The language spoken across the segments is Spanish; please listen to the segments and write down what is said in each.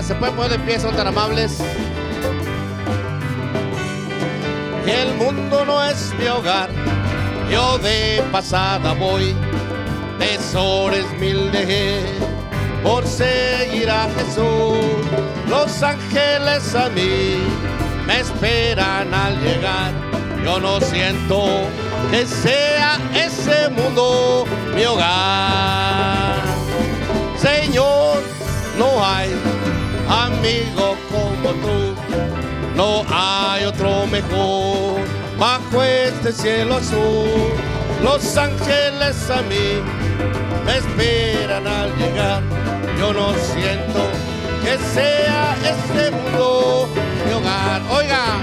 ¿se pueden poner de pie? Son tan amables. El mundo no es mi hogar, yo de pasada voy, tesores mil dejé por seguir a Jesús. Los ángeles a mí me esperan al llegar, yo no siento que sea ese mundo mi hogar. Señor, no hay amigo como tú, no hay otro mejor bajo este cielo azul. Los ángeles a mí me esperan al llegar, yo no siento que sea este mundo mi hogar. Oiga,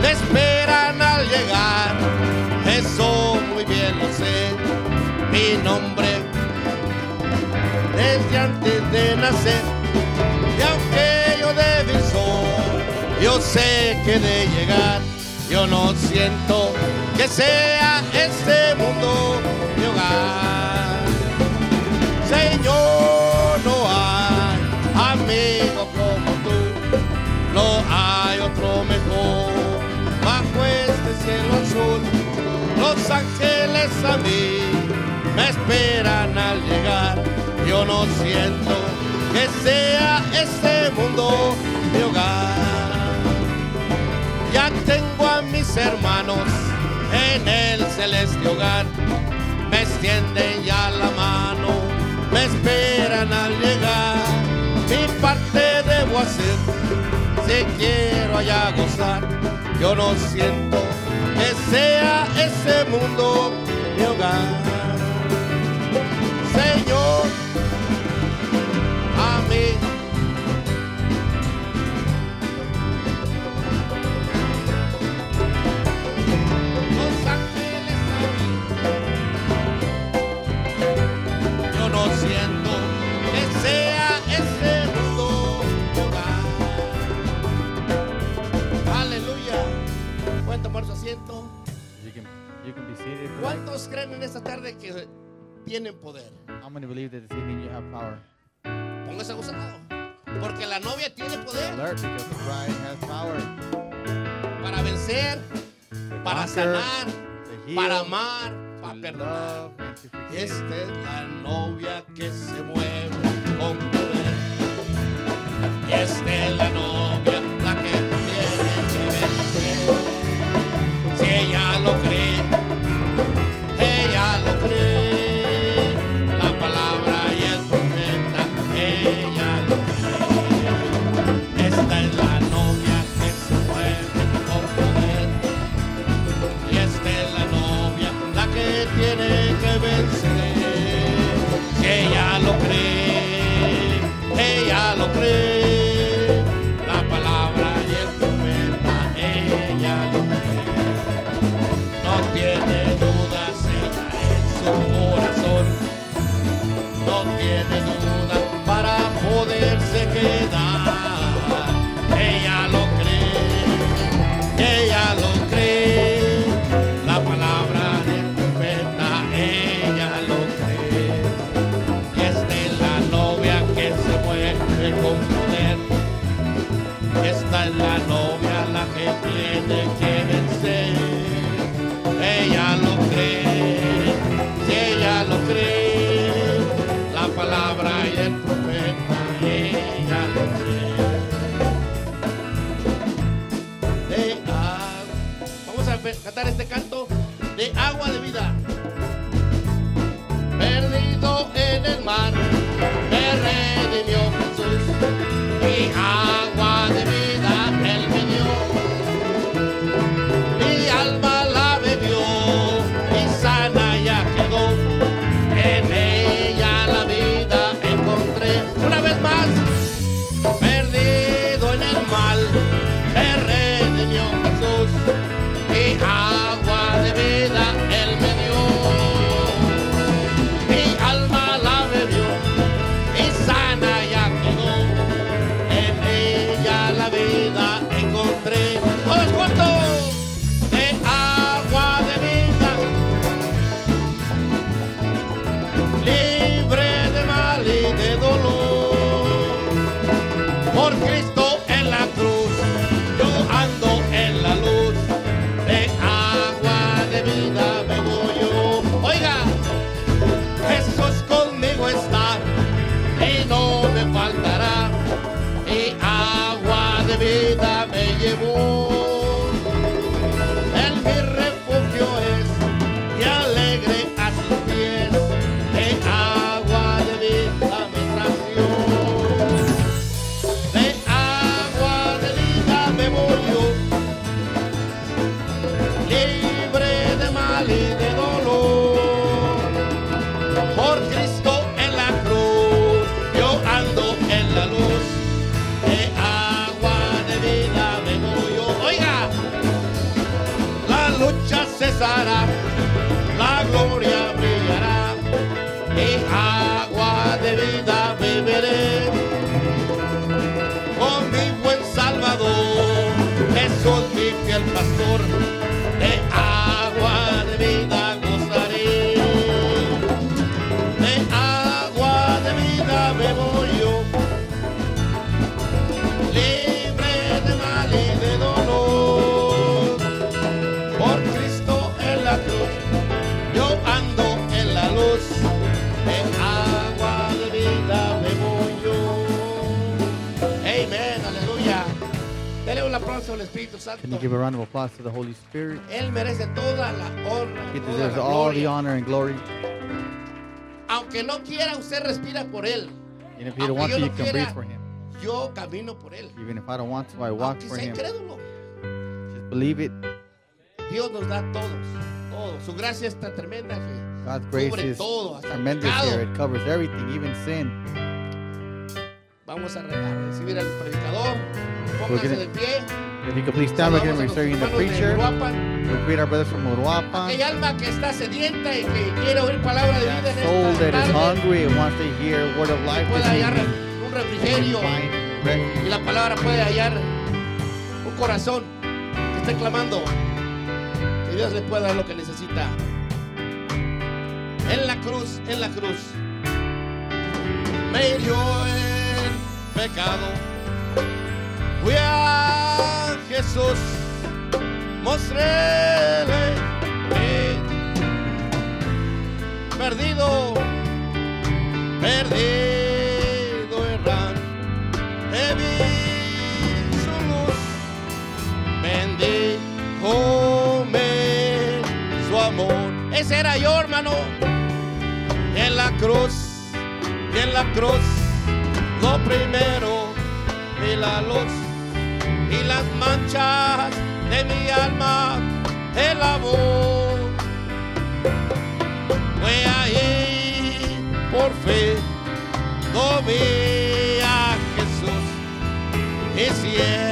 me esperan al llegar, eso muy bien lo sé, mi nombre desde antes de nacer. Y aunque yo débil soy, yo sé que de llegar, yo no siento que sea este mundo mi hogar. Señor, no hay amigo como tú, no hay otro mejor bajo este cielo azul. Los ángeles a mí me esperan al llegar yo no siento que sea este mundo mi hogar. Ya tengo a mis hermanos en el celeste hogar, me extienden ya la mano, me esperan al llegar. Mi parte debo hacer, si quiero allá gozar, yo no siento que sea ese mundo mi hogar. Tomar su asiento. You can you can be seated. for like- ¿Cuántos creen en esta tarde que tienen poder? How many believe that this evening you have power? Póngase abusado. Porque la novia tiene poder Alert because the bride has power. para vencer, To para conquer, sanar, heal, para amar, para perdonar. Esta es la novia que se mueve con poder. Esta es la novia, ella cantar este canto de agua de vida. Perdido en el mar, por él. And if you don't want to, you can quiera, breathe for Him. Yo camino por él. Even if I don't want to, I walk Aunque for Him. incrédulo, Just believe it. Dios nos da todos, todo. Su gracia es tan tremenda que God's grace is todo, hasta tremendous pecado. here. It covers everything, even sin. Vamos a, re- a recibir al predicador. Pónganse gonna- de pie. If you could please stand, we're going Saludamos to a be serving the preacher. We greet our brothers from Uruapan. Aquella alma que está sedienta y que quiere oír palabra de vida Soul that is hungry and wants to hear word of life puede hallar un refrigerio y la palabra puede hallar un corazón que esté clamando que Dios le pueda dar lo que necesita. En la cruz, en la cruz, me hirió el pecado. Fui a Jesús, mostréle que perdido, perdido errar, te vi su luz, bendíjome su amor. Ese era yo, hermano, en la cruz, en la cruz, lo primero, vi la luz manchas de mi alma, el amor. Fue ahí por fe, no vi a Jesús y siempre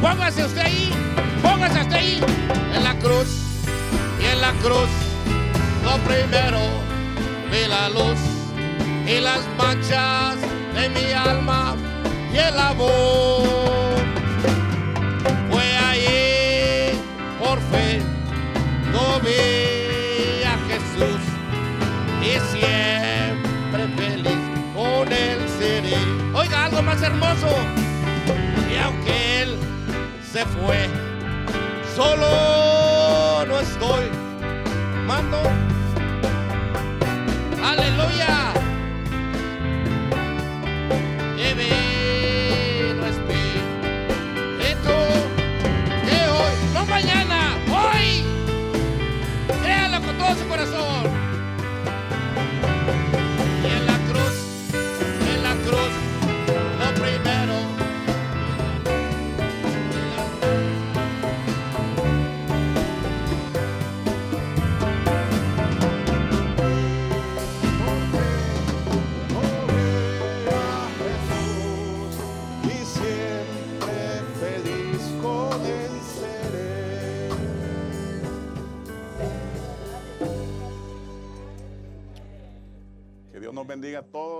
Póngase usted ahí, póngase usted ahí en la cruz y en la cruz lo primero vi la luz y las manchas de mi alma y el amor fue allí por fe no vi a Jesús y siempre feliz con él seré. Oiga, algo más hermoso. Se fue, solo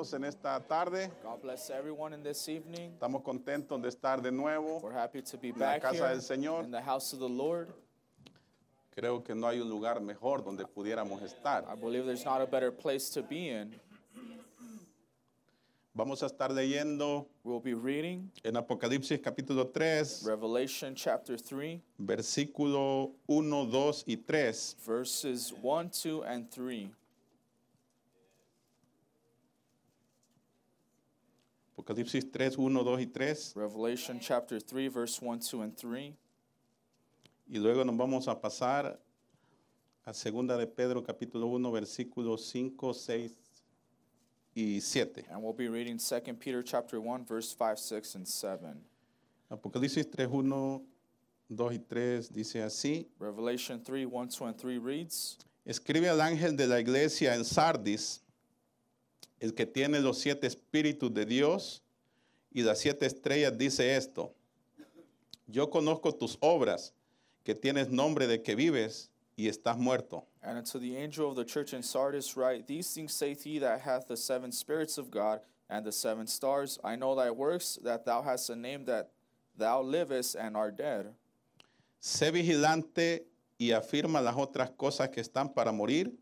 todos en esta tarde. God bless everyone in this evening. Estamos contentos de estar de nuevo. We're happy to be En la back casa here del Señor. in the house of the Lord. Creo que no hay un lugar mejor donde pudiéramos estar. I believe there's not a better place to be in. Vamos a estar leyendo We'll be reading en Apocalipsis capítulo 3, Revelation chapter 3, versículo 1, 2 y 3. verses 1, 2, and 3. Apocalipsis 3, 1, 2 y 3. Revelation chapter 3, verse 1, 2, and 3. Y luego nos vamos a pasar a segunda de Pedro capítulo 1 versículos 5, 6 y 7. And we'll be reading 2 Peter chapter 1 verse 5, 6 and 7. Apocalipsis 3, 1, 2 y 3 dice así. Revelation 3, 1, 2 and 3 reads, Escribe al ángel de la iglesia en Sardis, el que tiene los siete espíritus de Dios y las siete estrellas, dice esto. Yo conozco tus obras, que tienes nombre de que vives y estás muerto. And unto the angel of the church in Sardis write, These things saith he that hath the seven spirits of God and the seven stars. I know thy works, that thou hast a name that thou livest and art dead. Sé vigilante y afirma las otras cosas que están para morir,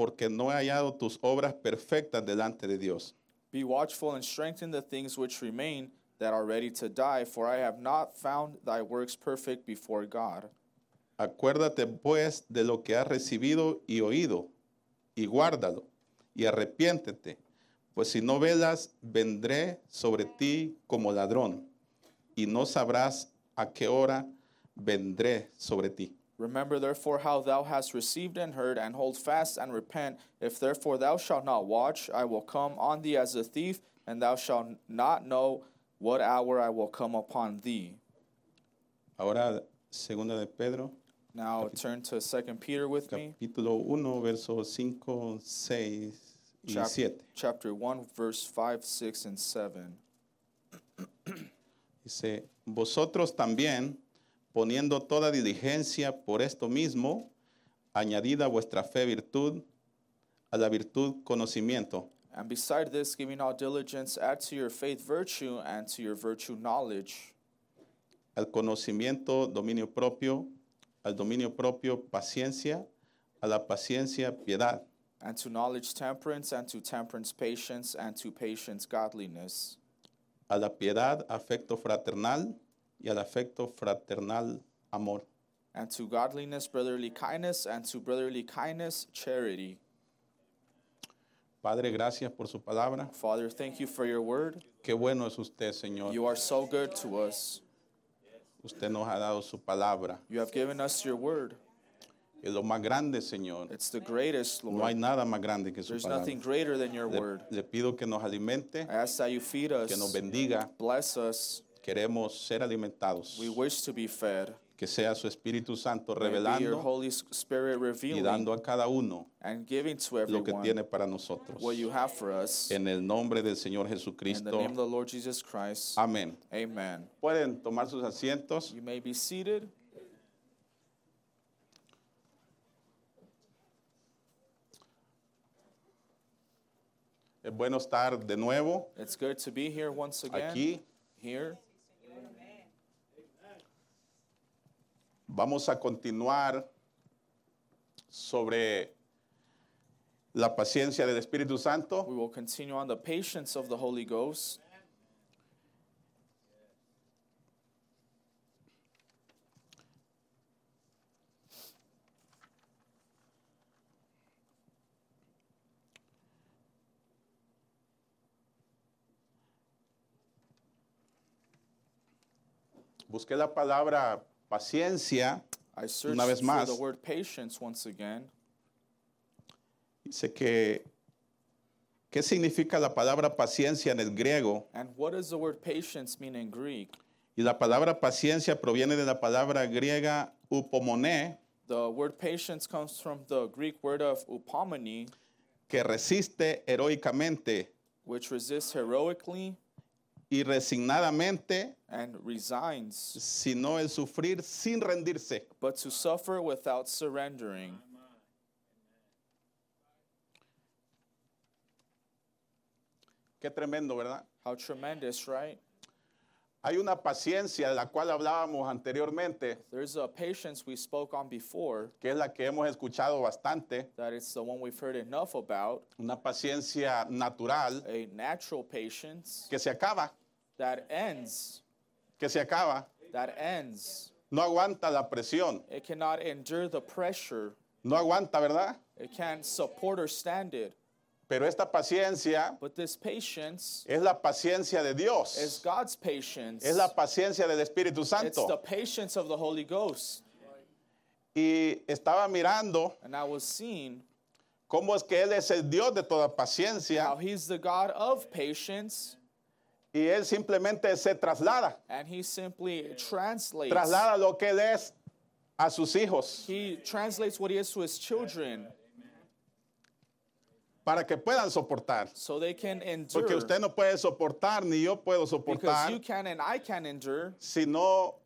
porque no he hallado tus obras perfectas delante de Dios. Be watchful and strengthen the things which remain that are ready to die, for I have not found thy works perfect before God. Acuérdate pues de lo que has recibido y oído, y guárdalo, y arrepiéntete, pues si no velas, vendré sobre ti como ladrón, y no sabrás a qué hora vendré sobre ti. Remember therefore how thou hast received and heard, and hold fast and repent. If therefore thou shalt not watch, I will come on thee as a thief, and thou shalt not know what hour I will come upon thee. Ahora, segunda de Pedro, Now turn to 2 Peter with me, capítulo 1, versos 5, 6 y chap- 7. chapter 1, verse 5, 6, and 7. Dice, vosotros también, poniendo toda diligencia por esto mismo, añadida vuestra fe virtud, a la virtud conocimiento, And beside this, giving all diligence, add to your faith virtue, and to your virtue knowledge, al conocimiento dominio propio, al dominio propio paciencia, a la paciencia piedad, and to knowledge temperance, and to temperance patience, and to patience godliness, a la piedad afecto fraternal y al afecto fraternal amor. and to godliness brotherly kindness, and to brotherly kindness charity. Padre, gracias por su palabra. Father, thank you for your word. Qué bueno es usted, Señor. You are so good to us. Usted nos ha dado su palabra. You have given us your word. Es lo más grande, Señor. It's the greatest, No hay Lord. nada más grande que su There's palabra. nothing greater than your Le, word. le pido que nos alimente, I ask that you feed que nos us, bendiga. bless us. Queremos ser alimentados. We wish to be fed. Que sea su Espíritu Santo your revelando Holy Spirit y dando a cada uno and giving to lo que everyone tiene para nosotros. what you have for us. En el nombre del Señor In the Jesucristo. name of the Lord Jesus Christ. Amén. Amen. Pueden tomar sus asientos. You may be seated. Es bueno estar de nuevo It's good to be here once again. aquí. Here. Vamos a continuar sobre la paciencia del Espíritu Santo. We will continue on the patience of the Holy Ghost. Busqué la palabra paciencia. I searched Una vez for más. the word patience once again. Dice que, ¿qué significa la palabra paciencia en el griego? And what does the word patience mean in Greek? Y la palabra paciencia proviene de la palabra griega upomone, The word patience comes from the Greek word of upomone, que resiste heroicamente which resists heroically y resignadamente, and resigns, sino el sufrir sin rendirse. but to suffer without surrendering. Qué tremendo, ¿verdad? How tremendous, right? Hay una paciencia de la cual hablábamos anteriormente, There's a patience we spoke on before, que es la que hemos escuchado bastante, that it's the one we've heard enough about, una paciencia natural a natural patience que se acaba, that ends, que se acaba, that ends. no aguanta la presión, It cannot endure the pressure. no aguanta, ¿verdad? It can't support or stand it. Pero esta paciencia But this patience es la paciencia de is Dios, God's patience. es la paciencia del Espíritu It's the Santo. patience of the Holy Ghost. y estaba mirando And I was seeing cómo es que Él es el Dios de toda how paciencia he's the God of patience y Él simplemente se traslada, and he simply translates. Traslada lo que Él es a sus hijos. He translates what he is to his children para que puedan soportar. so they can endure. Porque usted no puede soportar, ni yo puedo because soportar, you can and I can endure. sino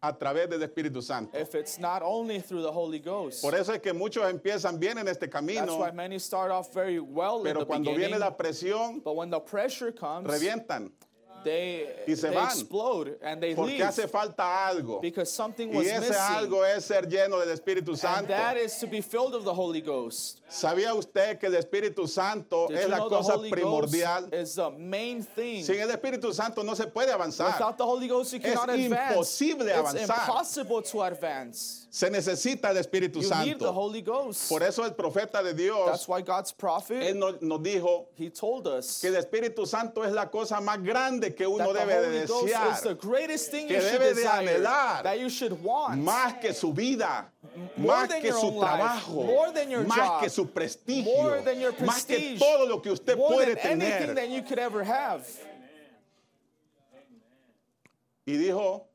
a través del Espíritu Santo. if it's not only through the Holy Ghost. Por eso es que muchos empiezan bien en este That's camino, why many start off very well in pero the cuando viene la presión, but when the pressure comes, revientan, they, y se they van. explode and they porque leave hace falta algo. because something Y was ese missing. algo es ser lleno del Espíritu and Santo. that is to be filled of the Holy Ghost. ¿Sabía usted que el Espíritu Santo Did es you la know the cosa Holy primordial? Ghost is the main thing? Sin el Espíritu Santo no se puede avanzar. Without the Holy Ghost, you Es cannot advance. imposible it's avanzar. impossible to advance. Se necesita el Espíritu You need the Santo. Holy Ghost. Por eso el profeta de That's Dios, why God's prophet, él nos, nos dijo he told us que el Espíritu Santo es la cosa más grande que uno the debe de Holy Ghost is the desear. greatest thing que you should debe de anhelar. that you should want. Más que su vida, More más than que your su own life, trabajo, more than your más job, que su prestigio, more than your más que todo lo que usted more puede than tener. that you could ever have. Y dijo,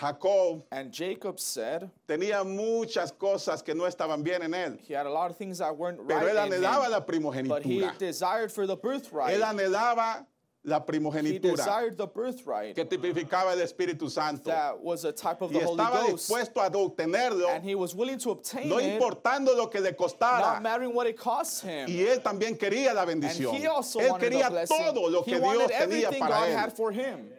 Jacob And Jacob said tenía muchas cosas que no estaban bien en él, he had a lot of things that weren't pero él right anhelaba him, la but he primogenitura. desired for the birthright. Él anhelaba la primogenitura que tipificaba el Espíritu Santo that was a type of y the Holy estaba dispuesto a obtenerlo, And he was willing to obtain no it, importando lo que le not costara. mattering what it cost him. Y él también quería la bendición. Él quería todo lo que Dios tenía para él.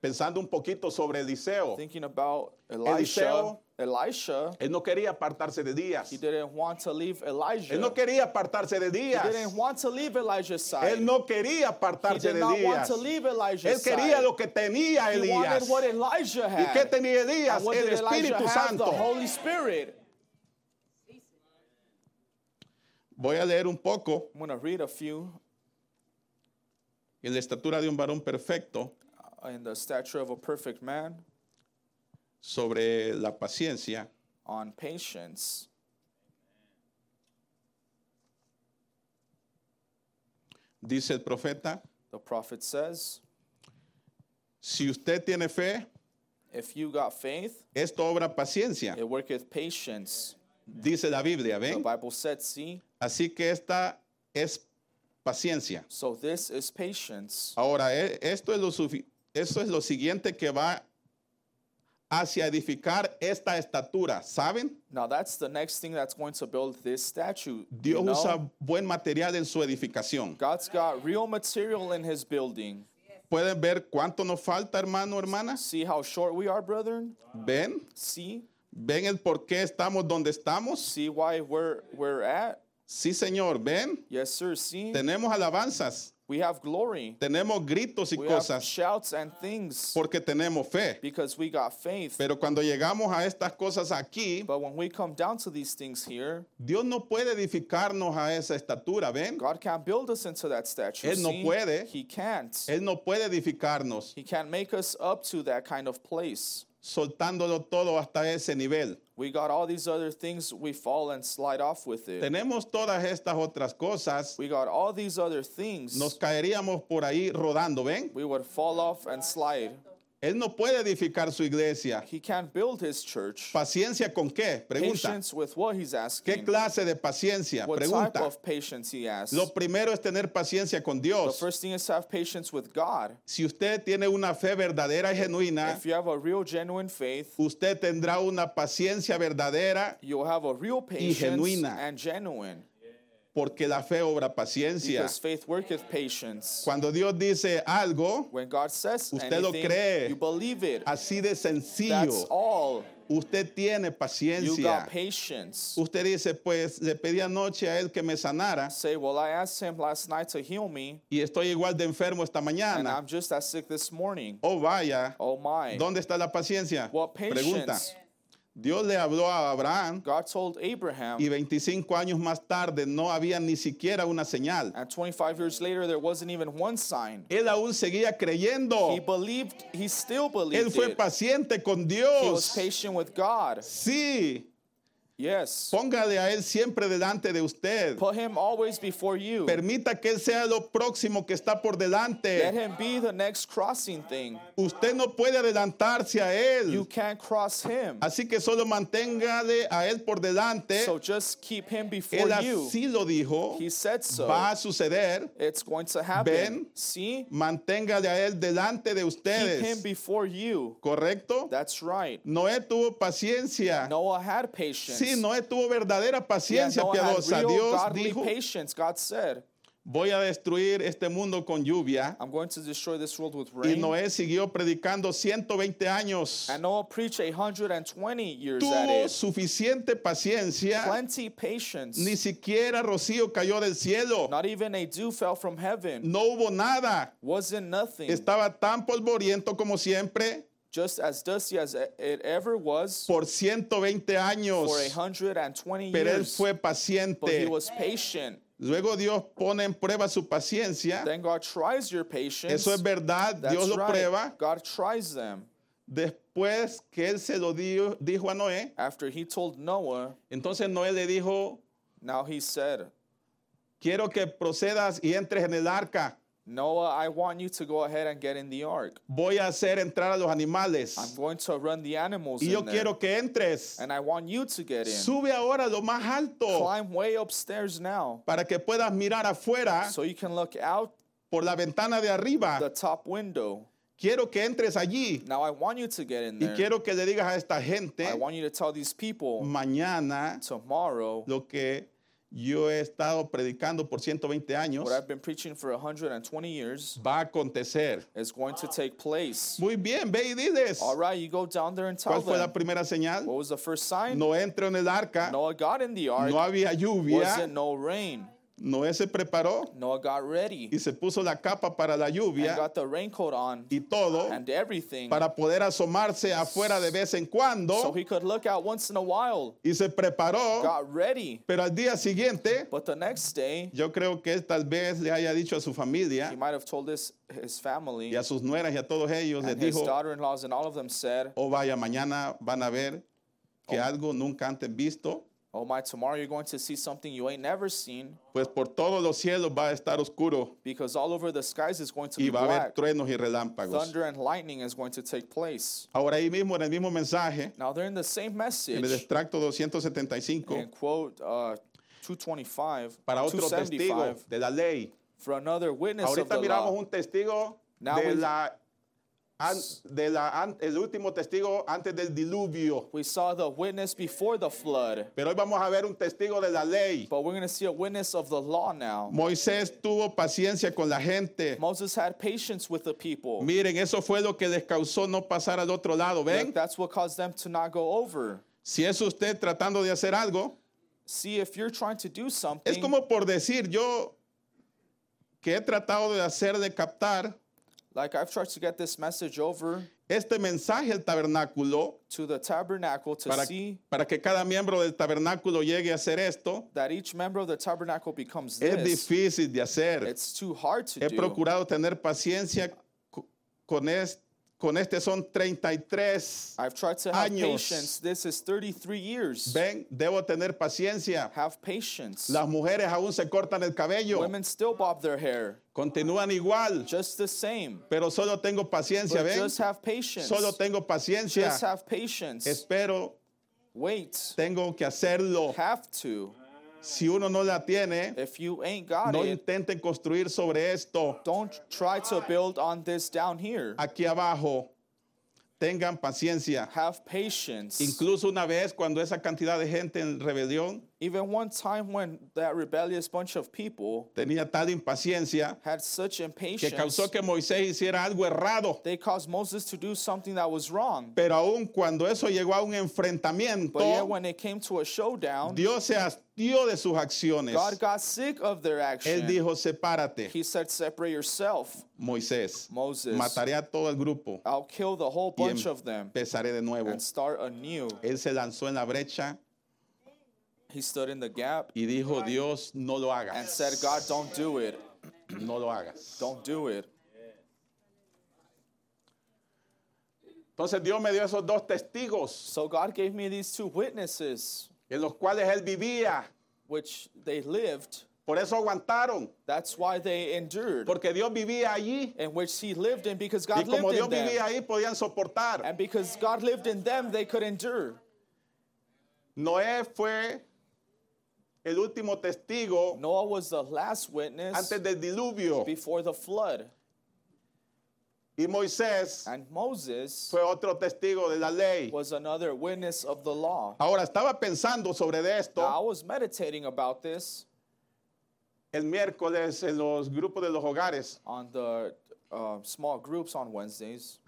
Pensando un poquito sobre Eliseo, Thinking about Elisha, Eliseo- Elisha, él no quería apartarse de Días. he didn't want to leave Elijah. Él no quería apartarse de he Días. didn't want to leave Elijah's side. Él no quería he apartarse did de not want to leave Él Elijah's quería side. lo que tenía he wanted Elías. what Elijah ¿Y had. qué tenía Elías? El Espíritu have? Santo. The Holy Spirit. Voy a leer un poco I'm read a few en la estatura de un varón perfecto Uh, in the stature of a perfect man sobre la paciencia. on patience. Dice el profeta, The prophet says, si usted tiene fe, If you got faith, esto obra paciencia. it worketh patience. Dice la Biblia, The. Bible said, See, Así que esta es paciencia. so this is patience. Ahora, esto es lo, sufi- esto es lo siguiente que va hacia edificar esta estatura, ¿saben? Now that's the next thing that's going to build this statue. Dios you know? usa buen material en su edificación. God's got real material in his building. ¿Pueden ver cuánto nos falta, hermano, hermana? See how short we are, brethren? ¿Ven? See? ¿Ven el por qué estamos donde estamos? See why we're we're at? Sí, Señor, ¿ven? Yes, sir. See? Tenemos alabanzas, We have glory. tenemos gritos y We have cosas shouts and things porque tenemos fe. because we got faith. Pero cuando llegamos a estas cosas aquí, But when we come down to these things here, Dios no puede edificarnos a esa estatura, ¿ven? God can't build us into that statue. Él no see? puede. He can't. Él no puede edificarnos He can't make us up to that kind of place. soltándolo todo hasta ese nivel. We got all these other things, we fall and slide off with it. Tenemos todas estas otras cosas, We got all these other things. nos caeríamos por ahí rodando, ¿ven? We would fall off and slide. Él no puede edificar su iglesia. He can't build his church. ¿Paciencia con qué? Pregunta. Patience with what he's ¿Qué asking. clase de paciencia? What type Pregunta. of patience he asks. Lo primero es tener paciencia con The Dios. first thing is to have patience with God. Si usted tiene una fe verdadera y genuina, If you have a real genuine faith, usted tendrá una paciencia verdadera you'll have a real patience genuina. and genuine. Porque la fe obra paciencia. Because faith worketh patience. Cuando Dios dice algo, When God says Usted lo anything, cree. you believe it. así de That's sencillo, all. usted tiene You paciencia. got patience. Usted dice, pues le pedí anoche a él que me sanara Say, well, I asked him last night to heal me, y estoy igual de enfermo esta and mañana. I'm just as sick this morning. Oh, vaya, Oh my. ¿dónde está la paciencia? What Pregunta. Dios le habló a Abraham God told Abraham, y 25 años más tarde no había ni siquiera una señal. and 25 years later, there wasn't even one sign. Él aún seguía creyendo. He believed, he still Él believed fue it. paciente con He was Dios. patient with God. Sí, Yes. póngale a Él siempre delante de usted. Put him always before you. Permita que Él sea lo próximo que está por Let delante. him be the next crossing thing. Usted no puede adelantarse a You Él. can't cross him. Así que solo manténgale a Él por delante. So just keep him before Él you. así lo dijo. He said so. Va a suceder. It's going to happen. Ven. See? Manténgale a Él delante de Keep him ustedes. before you. ¿Correcto? That's right. Noé tuvo paciencia. Noah had patience. Sí, Noé tuvo verdadera paciencia piadosa. Dios dijo, patience. God said, voy a destruir este mundo con lluvia. I'm going to destroy this world with Y rain. Noé siguió predicando 120 años. And Noah preached 120 years at Tuvo it. suficiente paciencia. Plenty patience. Ni siquiera rocío cayó del cielo. Not even a dew fell from heaven. No hubo nada. Wasn't nothing. Estaba tan polvoriento como siempre Just as dusty as it ever was por 120 años. for 120 Pero él fue But he paciente. was patient. Luego Dios pone en prueba su paciencia. Then God tries your patience. Eso es verdad. That's Dios lo right. prueba. God tries them. Después que él se lo dio- dijo a Noé, After he told Noah, entonces Noé le dijo, now he said, quiero que procedas y entres en el arca. Noah, I want you to go ahead and get in the ark. Voy a hacer entrar a los animales. I'm going to run the animals Y yo in there. quiero que entres. And I want you to get in. Sube ahora lo más alto Climb way upstairs now para que puedas mirar afuera so you can look out por la ventana de arriba. the top window. Quiero que entres allí Now I want you to get in y there. quiero que le digas a esta gente I want you to tell these people mañana tomorrow lo que yo he estado predicando por 120 años what I've been preaching for 120 years va a acontecer. is going to take place. Muy bien, ve y diles. All right, you go down there and tell ¿Cuál fue la them. primera señal? What was the first sign? No entró en el arca, Noah got in the ark. no había lluvia, Wasn't no rain. Noé se preparó Noah got ready y se puso la capa para la and lluvia got the raincoat on y todo and everything para poder asomarse afuera de vez en so cuando he could look out once in a while. y se preparó, Got ready. pero al día siguiente But the next day, yo creo que tal vez le haya dicho a su he familia might have told his, his family y a sus nueras y a todos ellos, les and his dijo, daughter-in-laws and all of them said, oh vaya, mañana van a ver que Oh. algo nunca antes visto, Oh my, tomorrow you're going to see something you ain't never seen pues por todos los cielos va a estar oscuro because all over the skies is going to y be va a haber black. truenos y relámpagos. Thunder and lightning is going to take place. Ahora ahí mismo en el mismo mensaje, Now they're in the same en el message extracto 275, in quote uh, 225, para otro testigo 275 de la ley. for another witness of Ahorita the miramos law. un testigo Now de we- la, de la el último testigo antes del diluvio. We saw the witness before the flood, Pero hoy vamos a ver un testigo de la ley. but we're going to see a witness of the law now. Moisés tuvo paciencia con la gente. Moses had patience with the people. Miren, eso fue lo que les causó no pasar al otro lado. Look, ¿Ven? that's what caused them to not go over. Si es usted tratando de hacer algo, See, if you're trying to do es something, como por decir, yo que he tratado de hacer, de captar like I've tried to get this message over este mensaje al tabernáculo to the tabernacle to para, see para que cada miembro del tabernáculo llegue a hacer esto. that each member of the tabernacle becomes Es this. difícil de hacer. It's too hard to He do. procurado tener paciencia co- con, es- con este son 33 I've tried to have años. patience. This is 33 years. Ven, debo tener paciencia. Have patience. Las mujeres aún se cortan el cabello, Women still bob their hair, continúan igual, just the same. pero solo tengo paciencia, But ven. just have patience. Solo tengo paciencia. Just have patience. Espero, Wait. tengo que hacerlo. Have to. Si uno no la tiene, If you ain't got no it, intenten construir sobre esto. don't try to build on this down here. Aquí abajo, tengan paciencia. Have patience. Incluso una vez cuando esa cantidad de gente en rebelión Even one time when that rebellious bunch of people tenía tal impaciencia had such que impatience, causó que Moisés hiciera algo errado. they caused Moses to do something that was wrong. Pero aun cuando eso llegó a un enfrentamiento, But yet, when it came to a showdown, Dios se hastió de sus acciones. God got sick of their Él dijo, sepárate, He said, Separate yourself. Moisés. Moses. Mataré a todo el grupo I'll kill the whole bunch of them empezaré de nuevo. and start anew. Él se lanzó en la brecha He stood in the gap y dijo, Dios, no lo and hagas. said, God, don't do it. No lo hagas. Don't do it. Entonces Dios me dio esos dos testigos So God gave me these two witnesses, en los cuales él vivía. which they lived. Por eso aguantaron, That's why they endured. porque Dios vivía allí. In which he lived in because Y God lived como Dios in them. vivía ahí, podían soportar. And because God lived in them, they could endure. Noé fue el último testigo Noah was the last witness antes del diluvio. before the flood. Y Moisés And Moses fue otro testigo de la ley. was another witness of the law. Ahora estaba pensando sobre de Now, I esto was meditating about this el miércoles en los grupos de los hogares. on the uh, small groups on Wednesdays,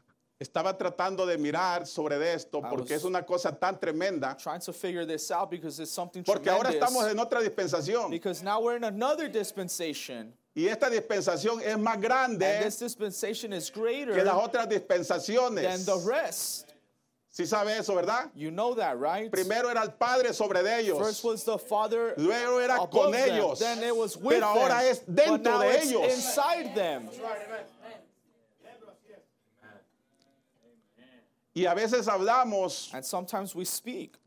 Estaba tratando de mirar sobre de esto porque was- es una cosa tan tremenda. trying to figure this out because it's something Porque ahora estamos en otra dispensación. Because now we're in another dispensation, Y esta dispensación es más and grande this dispensation is greater que las otras than dispensaciones. the rest. ¿Sí sabe eso, verdad? You know that, right? Primero era el Padre sobre de ellos. First was the Father Luego era con them, ellos. then it was with Pero ahora them, es dentro de it's ellos. inside them. Y a veces hablamos, And sometimes we speak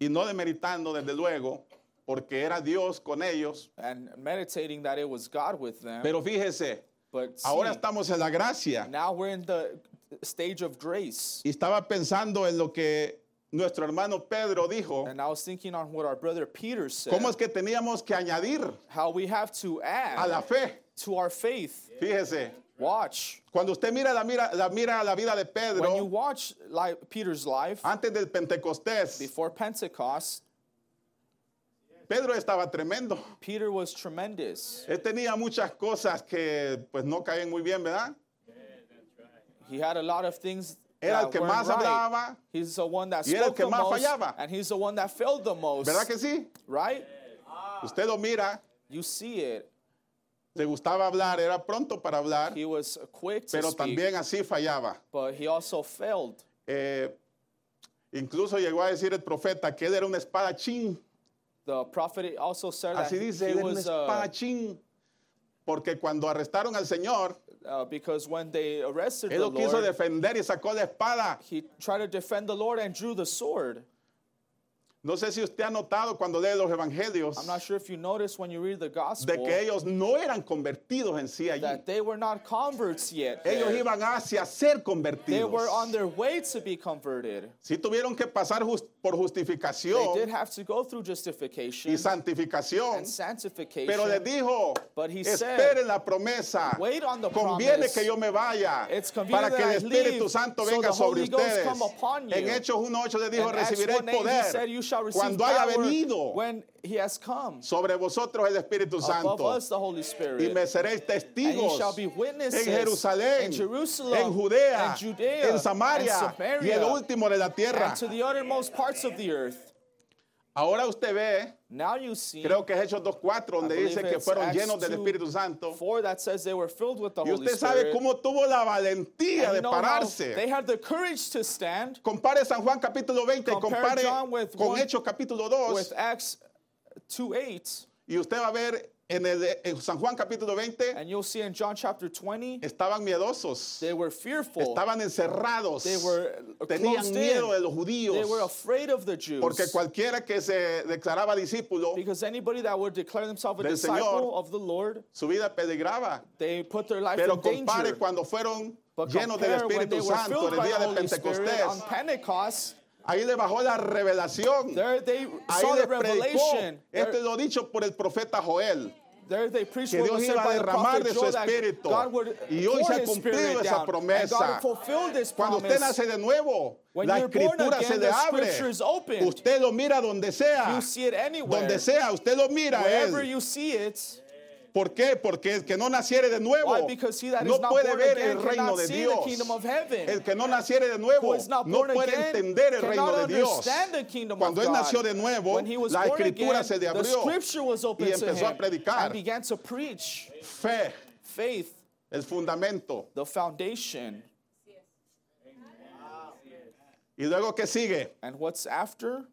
y no demeritando desde luego, porque era Dios con ellos. and meditating that it was God with them, Pero fíjese, but ahora estamos en la gracia. now we're in the stage of grace. Y estaba pensando en lo que nuestro hermano Pedro dijo. And I was thinking on what our brother Peter said, ¿Cómo es que teníamos que añadir how we have to a la add fe? to our faith. Fíjese, Watch. cuando usted mira la, mira, la, mira la vida de When you Pedro watch Peter's life antes del Pentecostés, before Pentecost, Pedro estaba tremendo. Peter was tremendous. Él tenía muchas cosas que pues no caen muy bien, ¿verdad? He had a lot of things Era el que más right. hablaba. He's the one that Y era el que más most, fallaba. and he's the one that failed the most. ¿Verdad que sí? Right? Usted lo mira, You see it. le gustaba hablar, era pronto para hablar, He was quick to pero speak, también así fallaba. but he also failed. Eh, incluso llegó a decir el profeta que él era un espadachín. The prophet also said that Así dice, he él era un was uh, espadachín. Porque cuando arrestaron al Señor, uh, because when they arrested él the lo quiso Lord, defender y sacó la espada. he tried to defend the Lord and drew the sword. No sé si usted ha notado cuando lee los evangelios I'm not sure if you noticed when you read the de que ellos no eran convertidos en sí allí. that they were not converts yet. Ellos there. iban hacia ser They convertidos. were on their way to be converted. Sí tuvieron que pasar por They did justificación have to go through justification y santificación. and sanctification. Pero les dijo, But he said, esperen la promesa. "Wait on the Conviene promise. que yo me vaya It's para que el Espíritu leave, Santo venga sobre ustedes. come upon you." En Hechos 1.8 le dijo, recibiréis 1:8, he poder said, "You shall receive cuando haya power venido when he has come sobre vosotros el Espíritu Santo. us the Holy Spirit." Y me seréis testigos shall be witnesses en Jerusalén, in Jerusalem, en Judea, and Judea, en Samaria and Samaria, y en lo último de la tierra. and to the uttermost parts of the earth. Ahora usted ve, Now you see, creo que es Hechos 2.4, donde dice que fueron Acts llenos del 2, Espíritu Santo. 4 that says they were filled with the Y Holy usted sabe Spirit. cómo tuvo la valentía de pararse. they had the courage to stand Compare San Juan capítulo 20 y Compare compare John with con Hechos capítulo 2. with Acts 2 8. Y usted va a ver en, el, en San Juan capítulo 20, And you'll see in John chapter 20, estaban miedosos, they were fearful. estaban encerrados, They were tenían miedo in. de los judíos. They were afraid of the Jews. Porque cualquiera que se declaraba discípulo, because anybody that would declare themselves a Del disciple Señor, of the Lord, su vida peligraba. they put their life Pero in compare danger. cuando fueron But llenos del Espíritu Santo el día de Pentecostés. Ahí le bajó la revelación. there they Ahí saw le the revelation. Esto es lo dicho por el profeta Joel. There they preached que Dios iba a derramar de su espíritu. Y hoy se ha cumplido esa promesa. Cuando usted nace de nuevo, When la escritura again, se le abre. Usted lo mira donde sea. Donde sea, usted lo mira él. you see it, ¿Por qué? Porque el que no naciere de nuevo why? No puede ver again el reino de Dios. El que no naciere de nuevo no puede again entender el reino de Dios. Cuando él nació de nuevo, la escritura again, se le abrió scripture was open y empezó a predicar. and began to preach Fe, faith, el fundamento. the foundation. ¿Y luego qué sigue? And what's after?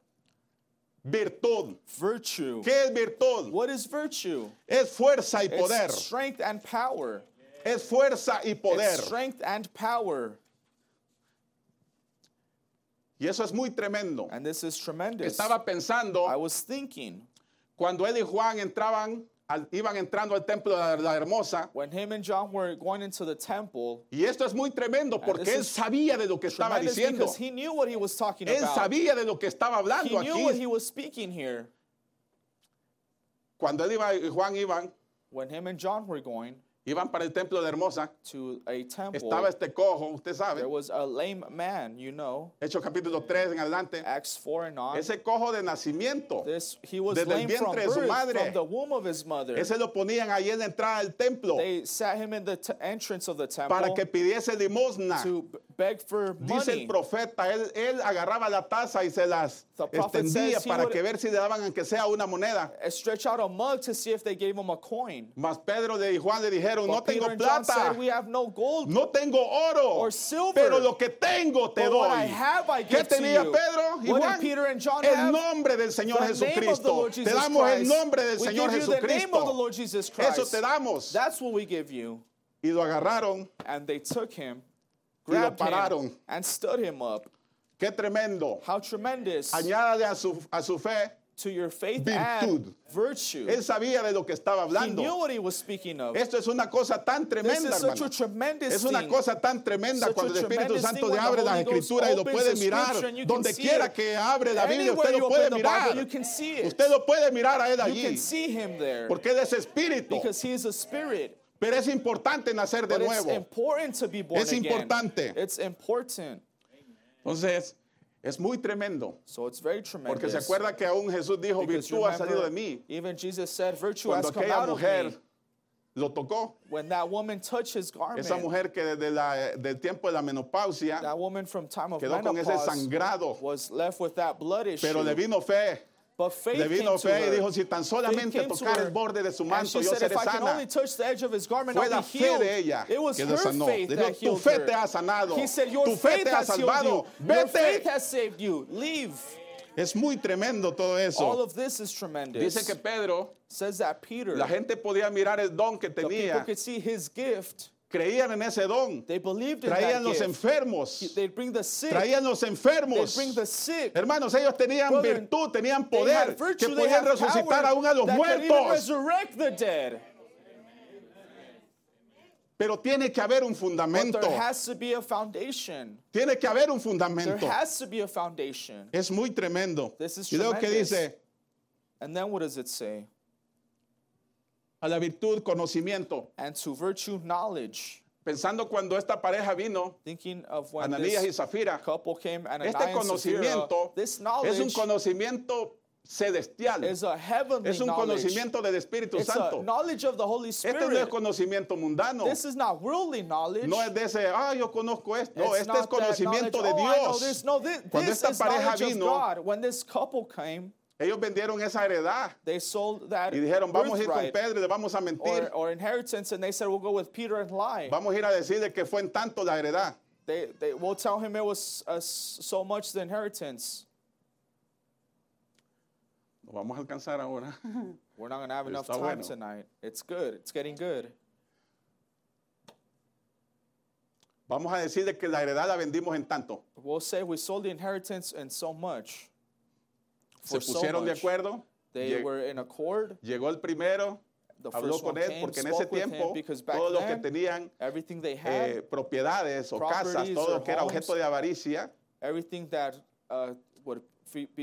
Virtud. Virtue. ¿Qué es virtud? What is virtue? Es fuerza y poder. It's strength and power. Es fuerza y poder. It's strength and power. Y eso es muy tremendo. And this is tremendous. Estaba pensando I was thinking cuando él y Juan entraban, al- iban entrando al templo de la hermosa. when him and John were going into the temple, Y esto es muy tremendo porque él sabía de lo que estaba diciendo. he knew what he was talking Él about. sabía de lo que estaba He hablando knew what he aquí. was speaking here. Cuando él iba Juan iban, When him and John were going iban para el templo de hermosa, to a temple, estaba este cojo, usted sabe, there was a lame man, you know, Hechos capítulo 3 en adelante. Acts 4 and on. Ese cojo de nacimiento, This, he was Desde el lame from vientre de su madre. from the womb of his mother. ese lo ponían ahí en la entrada del templo They sat him in the entrance of the temple para que pidiese limosna. to Dice money. el profeta, él, él agarraba la taza y se las extendía para que ver si le daban aunque sea una moneda. Uh, Stretch out a mug to see if they gave him a coin. Mas Pedro y Juan le dijeron, no tengo plata, said, we have no gold. no tengo oro, or silver, pero lo que tengo te but doy. what I have I ¿Qué tenía. Pedro y Juan? Peter and John el nombre del Señor Jesucristo. Te damos el nombre del Señor Jesucristo. Eso te damos. That's what we give you. Y lo agarraron. And they took him, Y lo pararon. and stood him up. Qué tremendo. How tremendous a su, a su fe. to your faith Virtud. and virtue. Él sabía de lo que estaba He knew hablando. what he was speaking of. Esto es una cosa tan This tremenda, is such hermano. a tremendous Es una cosa tan tremenda Such cuando el Espíritu Santo le abre las escrituras y lo puede mirar. Donde quiera que abre la Biblia, usted lo puede mirar. Bible. Usted lo puede mirar a él allí. can see him there Porque él es espíritu. because he is a spirit. Pero es importante nacer de But it's nuevo. important to be born Es again. importante. It's important. Entonces, es muy tremendo. So it's very Porque se tremendous. acuerda que aún Jesús dijo, Because virtud ha salido de mí. even Jesus said, virtue Cuando has come aquella of mujer me. lo tocó, When that woman touched his garment, esa mujer que desde la, del tiempo de la menopausia that woman from time of quedó con ese menopause sangrado, was left with that blood issue. pero le vino fe. But faith Le vino came to fe y dijo, si tan solamente tocar el borde de su manto, yo seré sana. Fue la fe de ella It was que her le sanó. faith Dijo, that tu healed fe te ha sanado. He said, your Tu fe faith te ha salvado. Vete. Es muy tremendo todo All eso. of this is tremendous. Dice que Pedro, Says that Peter, la gente podía mirar el don que the people tenía. could see his gift. Creían en ese don. They believed in Traían that los gift. enfermos. They'd bring the sick. Traían los enfermos. bring the sick. Hermanos, ellos tenían Brother, virtud, tenían They poder virtue, que they podían resucitar aún a los muertos. resurrect the dead. Pero tiene que haber un But fundamento. there has to be a foundation. Tiene que haber un There fundamento. has to be a foundation. Es muy tremendo. This is Y luego que dice, And then what does it say? A la virtud, conocimiento. And to virtue, knowledge. Pensando cuando esta pareja vino, Thinking of when Ananías y this Zafira, couple came, Ananias este and Sapphira, conocimiento this es un knowledge conocimiento celestial. is a heavenly Es un knowledge. conocimiento del Espíritu It's a Santo. knowledge of the Holy Este no es Spirit. conocimiento mundano. This is not worldly knowledge. No es de ese, ah, yo conozco esto. No, It's este es not that conocimiento de knowledge, oh, I know Dios. this. No, Cuando this esta is pareja knowledge of vino, God. When this couple came, ellos vendieron esa heredad they sold that y dijeron, vamos a ir con Pedro y le vamos a mentir. or, or inheritance, and they said, we'll go with Peter and lie. Vamos a ir a decirle que fue en tanto la heredad. They, they will tell him it was uh, so much the inheritance. Lo vamos a alcanzar ahora. We're not going to have enough time bueno. tonight. It's good. It's getting good. Vamos a decirle que la heredad la vendimos en tanto. We'll say we sold the inheritance in so much. Se For so pusieron de acuerdo. Were in accord. Llegó el primero, The habló con él, came, porque en ese tiempo todos los que tenían they had, eh, propiedades o casas, todo lo que era objeto de avaricia, everything that uh, would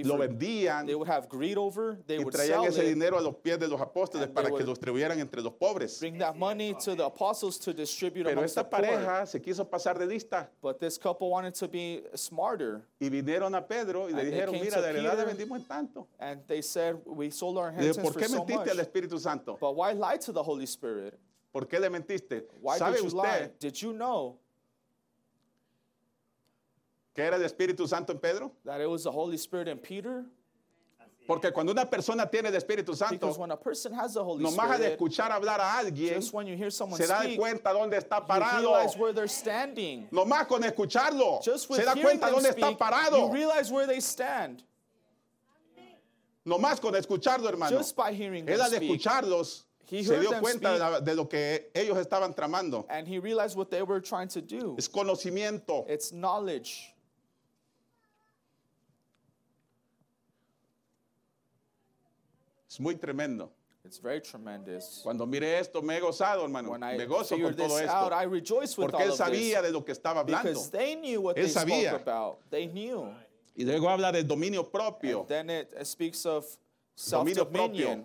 lo for- vendían they would have greed over, they y would traían sell ese it, dinero a los pies de los apóstoles para que lo distribuyeran entre los pobres. bring that money to the apostles to distribute Pero esta pareja se quiso pasar de lista But this couple wanted to be smarter, y vinieron a Pedro y le And they dijeron, mira, de verdad le vendimos en tanto. and they said, "We sold our inheritance ¿por for qué so mentiste much." al Espíritu Santo? But why lie to the Holy Spirit? ¿Por qué le mentiste? Why ¿Sabe did you lie? usted Did you know que era el Espíritu Santo en Pedro? that it was the Holy Spirit in Peter? Porque cuando una persona tiene el Espíritu Santo, Because when a person has the Holy nomás de Spirit, escuchar hablar a alguien, just when you hear someone se da de speak, cuenta dónde está you parado. realize where they're standing. Nomás con escucharlo, Just with se da hearing cuenta them dónde está speak, you parado. realize where they stand. Nomás con escucharlo, hermano. Just by hearing them Él al speak. escucharlos, He se heard dio them cuenta de, speak. la- de lo que ellos estaban tramando. And he realized what they were trying to do. Es conocimiento. It's knowledge. Es muy tremendo. It's very tremendous. Cuando mire esto, me he gozado, hermano. When I Me gozo con todo out, I esto. rejoice with Porque él sabía de lo que estaba hablando. They knew what Él they sabía. spoke about. They knew. Y luego habla del dominio propio. And then it speaks of Dominio or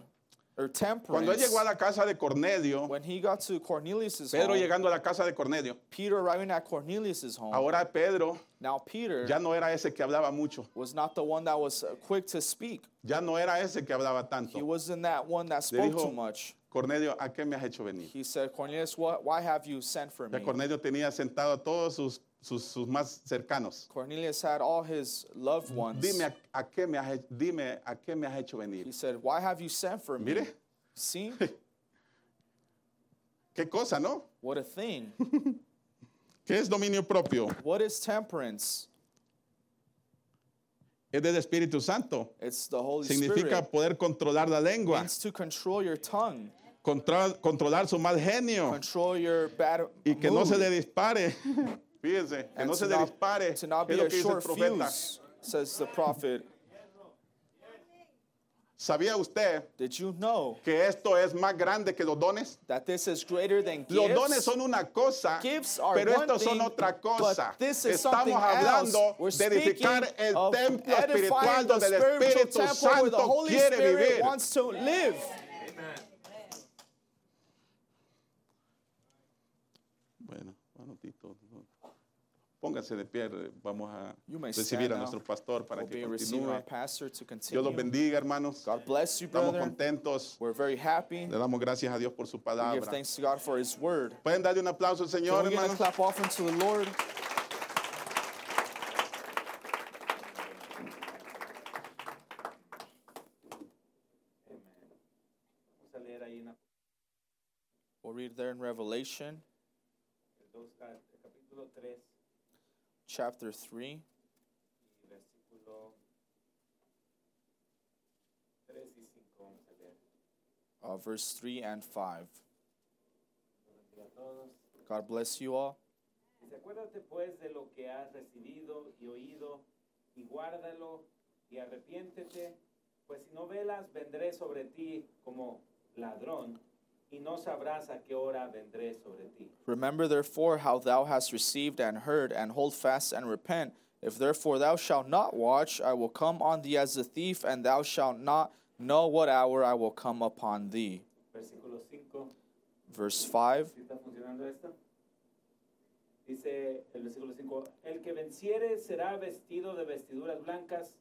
Cuando él llegó a la casa de Cornelio, When he got to Cornelius's Pedro home, llegando a la casa de Cornelio, Peter arriving at Cornelius's home, ahora Pedro now Peter ya no era ese que hablaba mucho. was not the one that was uh, quick to speak. Ya no era ese que hablaba He tanto. wasn't that one that spoke dijo, too much. Cornelio, ¿a qué me has hecho venir? He said, Cornelius, what, why have you sent for me? Ya Cornelio tenía sentado a todos sus, sus, sus más cercanos. Cornelius had all his loved ones. Dime a, a qué me has, dime a qué me has hecho venir. He said, Why have you sent for me? Mire. See? ¿Qué cosa, no? What a thing. ¿Qué es dominio propio? What is temperance? Es del Espíritu Santo. It's the Holy Significa Spirit. poder controlar la lengua, means to control your tongue, control- controlar su mal genio control your bad y que no se le dispare. Fíjense, que and no se not- dispare. Es be lo a que dice el short profeta. fuse, says the prophet. ¿Sabía usted Did you know que esto es más grande que los dones? that this is greater than Los dones gifts? son una cosa, Gifts pero estos son otra cosa. but this is Estamos hablando de edificar el of templo espiritual donde el Espíritu Santo quiere vivir. wants to live. Bueno, un minutito. Pónganse de pie, vamos a recibir a nuestro pastor para We'll que continúe. Dios los bendiga, hermanos. God bless you, Estamos contentos. We're very happy. Le damos gracias a Dios por su We give palabra. thanks to God for His word. Pueden darle un aplauso al Señor, hermanos. clap offering to the Lord? Vamos a leer ahí en el We'll read there in Revelation chapter 3, y versículo 3 y 5 vamos a leer. uh, verse 3 and 5. Dios bendiga a todos. God bless you all. Acuérdate pues de lo que has recibido y oído y guárdalo y arrepiéntete, pues si no velas vendré sobre ti como ladrón no sabrás a qué hora vendré sobre ti. Remember therefore how thou hast received and heard, and hold fast and repent. If therefore thou shalt not watch, I will come on thee as a thief, and thou shalt not know what hour I will come upon thee. Versículo 5. Verse 5. ¿Sí está funcionando esto? Dice el versículo 5, el que venciere será vestido de vestiduras blancas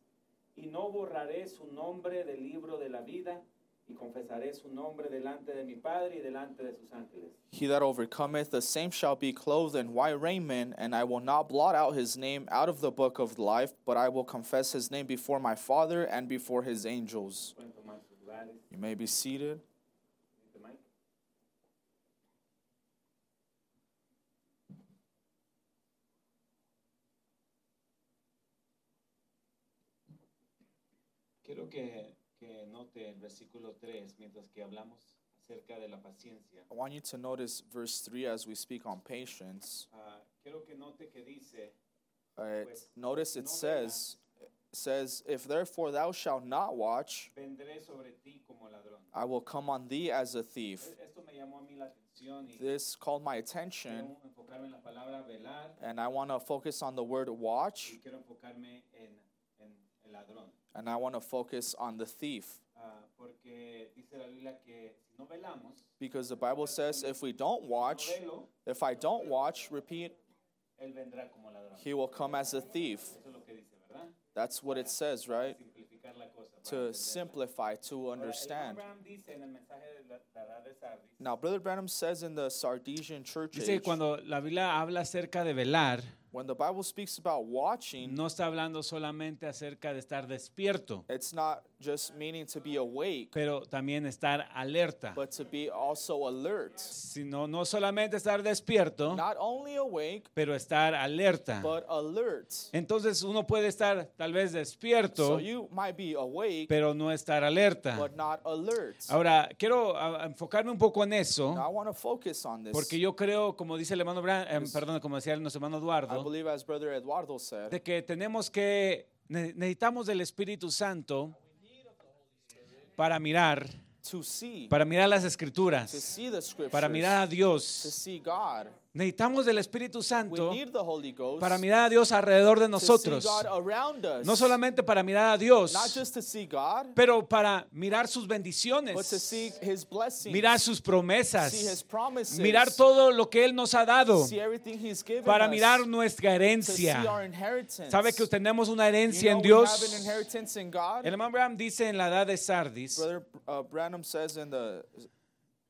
y no borraré su nombre del libro de la vida y confesaré su nombre delante de mi Padre y delante de sus ángeles. He that overcometh, the same shall be clothed in white raiment, and I will not blot out his name out of the book of life, but I will confess his name before my Father and before his angels. Pueden tomar sus lugares. You may be seated. Quiero que, que note el versículo 3 mientras que hablamos acerca de la paciencia. I want you to notice verse 3 as we speak on patience. Ah, quiero que note que dice, Uh, Pues, notice it no says, says, If therefore thou shalt not watch, sobre ti como. I will come on thee as a thief. Esto me llamó a mí la y This called my attention, en la palabra velar and I want to focus on the word watch y quiero enfocarme en, en, en ladrón. And I want to focus on the thief. Ah, porque dice la Biblia que si no velamos, Because the Bible says if we don't watch, no velo, if I don't watch, repeat, él vendrá como ladrón. he will come as a thief. Eso es lo que dice, ¿verdad? That's what it says, right? Simplificar la cosa. para To entenderla. simplify, to Ahora, el understand. Abraham dice en el mensaje de la, la edad de Sardis, Now, Brother Branham says in the Sardesian church Dice que age, cuando la Biblia habla acerca de velar, when the Bible speaks about watching, no está hablando solamente acerca de estar despierto, it's not just meaning to be awake, pero también estar alerta. but to be also alert. Sino no solamente estar despierto, Not only awake, pero estar alerta. but alert. Entonces uno puede estar tal vez So despierto, you might be awake, pero no estar alerta. but not alert. Ahora, quiero ah, enfocarme un poco en Now, I eso, want to focus on this. porque yo creo, como dice el hermano, Bran- eh, perdón, como decía nuestro hermano I Eduardo, believe, as Brother Eduardo said, de que tenemos que, ne- necesitamos del Espíritu Santo para mirar, to see, para mirar las to escrituras, see the scriptures, para mirar a Dios. Necesitamos del Espíritu Santo para mirar a Dios alrededor de nosotros. No solamente para mirar a Dios, pero para mirar sus bendiciones, mirar sus promesas, mirar todo lo que Él nos ha dado, para mirar nuestra herencia. ¿Sabe que tenemos una herencia en Dios? El hermano Abraham dice en la edad de Sardis,